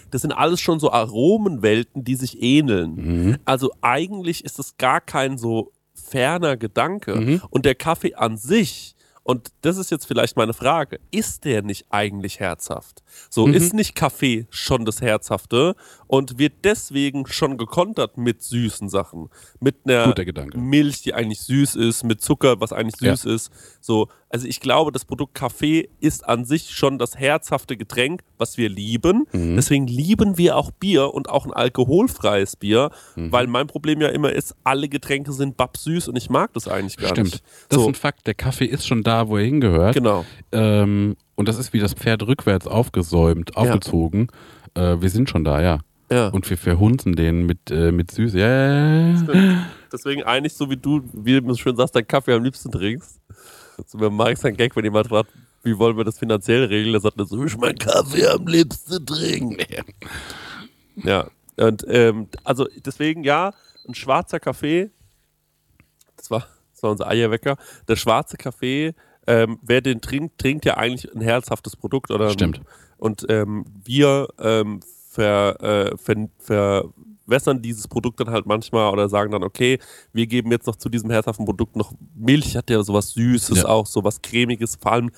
Das sind alles schon so Aromenwelten, die sich ähneln. Mhm. Also eigentlich ist es gar kein so ferner Gedanke. Mhm. Und der Kaffee an sich, und das ist jetzt vielleicht meine Frage, ist der nicht eigentlich herzhaft? So, Mhm. ist nicht Kaffee schon das Herzhafte und wird deswegen schon gekontert mit süßen Sachen? Mit einer. Milch, die eigentlich süß ist, mit Zucker, was eigentlich Ja. süß ist. So, also ich glaube, das Produkt Kaffee ist an sich schon das herzhafte Getränk, was wir lieben. Mhm. Deswegen lieben wir auch Bier und auch ein alkoholfreies Bier, Mhm. weil mein Problem ja immer ist, alle Getränke sind babsüß und ich mag das eigentlich gar Stimmt. nicht. Das ist So, ein Fakt. Der Kaffee ist schon da, wo er hingehört. genau. Ähm, und das ist wie das Pferd rückwärts aufgesäumt, aufgezogen. Äh, wir sind schon da, ja. Ja. Und wir verhunzen den mit, äh, mit Süße. Ja. Deswegen eigentlich so wie du, wie du schön sagst, deinen Kaffee am liebsten trinkst. So, mir mag ich ein Gag, wenn jemand fragt, wie wollen wir das finanziell regeln, der sagt er so, ich mein Kaffee am liebsten trinken. Ja, und ähm, also deswegen ja, ein schwarzer Kaffee, das war, das war unser Eierwecker, der schwarze Kaffee, ähm, wer den trinkt, trinkt ja eigentlich ein herzhaftes Produkt oder ein, Stimmt. Und ähm, wir ähm, ver, äh, ver, verwässern dieses Produkt dann halt manchmal oder sagen dann, okay, wir geben jetzt noch zu diesem herzhaften Produkt noch Milch, hat ja sowas Süßes Ja. auch, sowas Cremiges, vor allem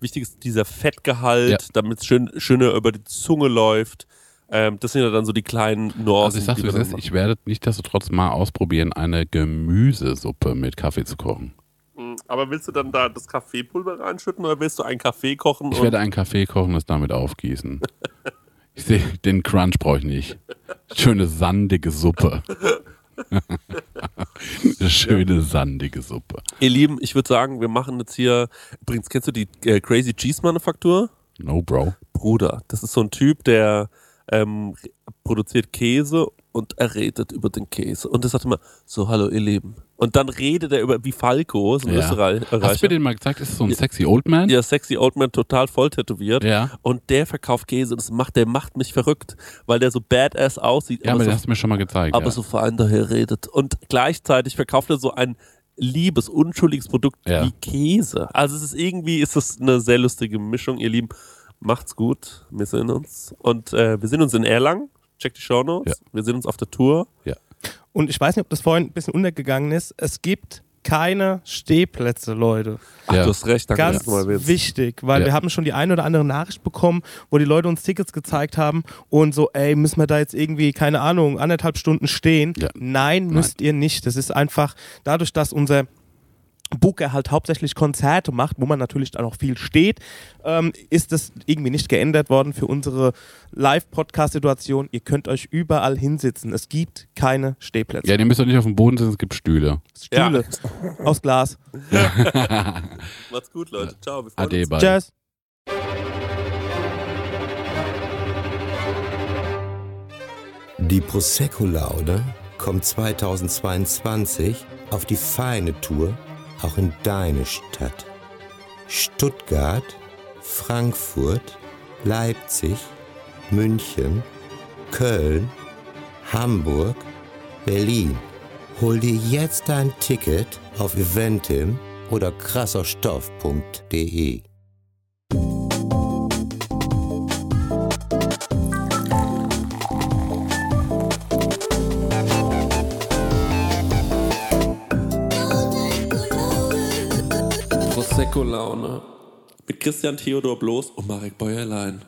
wichtig ist dieser Fettgehalt, Ja. damit es schön, schöner über die Zunge läuft. Ähm, das sind ja dann so die kleinen Nuancen. Also ich dann ist, machen. ich werde nicht trotz mal ausprobieren, eine Gemüsesuppe mit Kaffee zu kochen. Aber willst du dann da das Kaffeepulver reinschütten oder willst du einen Kaffee kochen? Ich werde einen Kaffee kochen und es damit aufgießen. Ich sehe, den Crunch brauche ich nicht. Schöne sandige Suppe. Schöne sandige Suppe. Ihr Lieben, ich würde sagen, wir machen jetzt hier. Übrigens, kennst du die äh, Crazy Cheese Manufaktur? No, Bro. Bruder, das ist so ein Typ, der ähm, produziert Käse und er redet über den Käse. Und er sagt immer, so, hallo ihr Lieben. Und dann redet er über, wie Falco, so ein Ja. Österreicher. Hast du mir den mal gezeigt? Ist das so ein sexy Old Man? Ja, sexy Old Man, total voll tätowiert. Ja. Und der verkauft Käse und das macht, der macht mich verrückt, weil der so badass aussieht. Ja, aber so, den hast du mir schon mal gezeigt. aber ja. so fein daher redet. Und gleichzeitig verkauft er so ein liebes, unschuldiges Produkt Ja. wie Käse. Also es ist irgendwie, ist das eine sehr lustige Mischung, ihr Lieben. Macht's gut, wir sehen uns. Und äh, wir sehen uns in Erlangen. Checkt die Shownotes. Ja. Wir sehen uns auf der Tour. Und ich weiß nicht, ob das vorhin ein bisschen untergegangen ist. Es gibt keine Stehplätze, Leute. Ach, Ja. du hast recht, danke, Ganz mal wichtig, weil Ja. wir haben schon die eine oder andere Nachricht bekommen, wo die Leute uns Tickets gezeigt haben und so, ey, müssen wir da jetzt irgendwie, keine Ahnung, anderthalb Stunden stehen? Ja. Nein, müsst ihr nicht. Das ist einfach dadurch, dass unser Booker halt hauptsächlich Konzerte macht, wo man natürlich dann auch viel steht, ähm, ist das irgendwie nicht geändert worden für unsere Live-Podcast-Situation. Ihr könnt euch überall hinsitzen. Es gibt keine Stehplätze. ja, ihr müsst doch nicht auf dem Boden sitzen, es gibt Stühle. Stühle aus Glas. Macht's gut, Leute. Ciao. Wir Ade, uns. bye. Tschüss. Die Prosecco-Laude kommt 2022 auf die feine Tour auch in deine Stadt. Stuttgart, Frankfurt, Leipzig, München, Köln, Hamburg, Berlin. Hol dir jetzt dein Ticket auf eventim oder krasserstoff.de. Prosecco-Laune. Mit Christian Theodor Bloß und Marek Bäuerlein.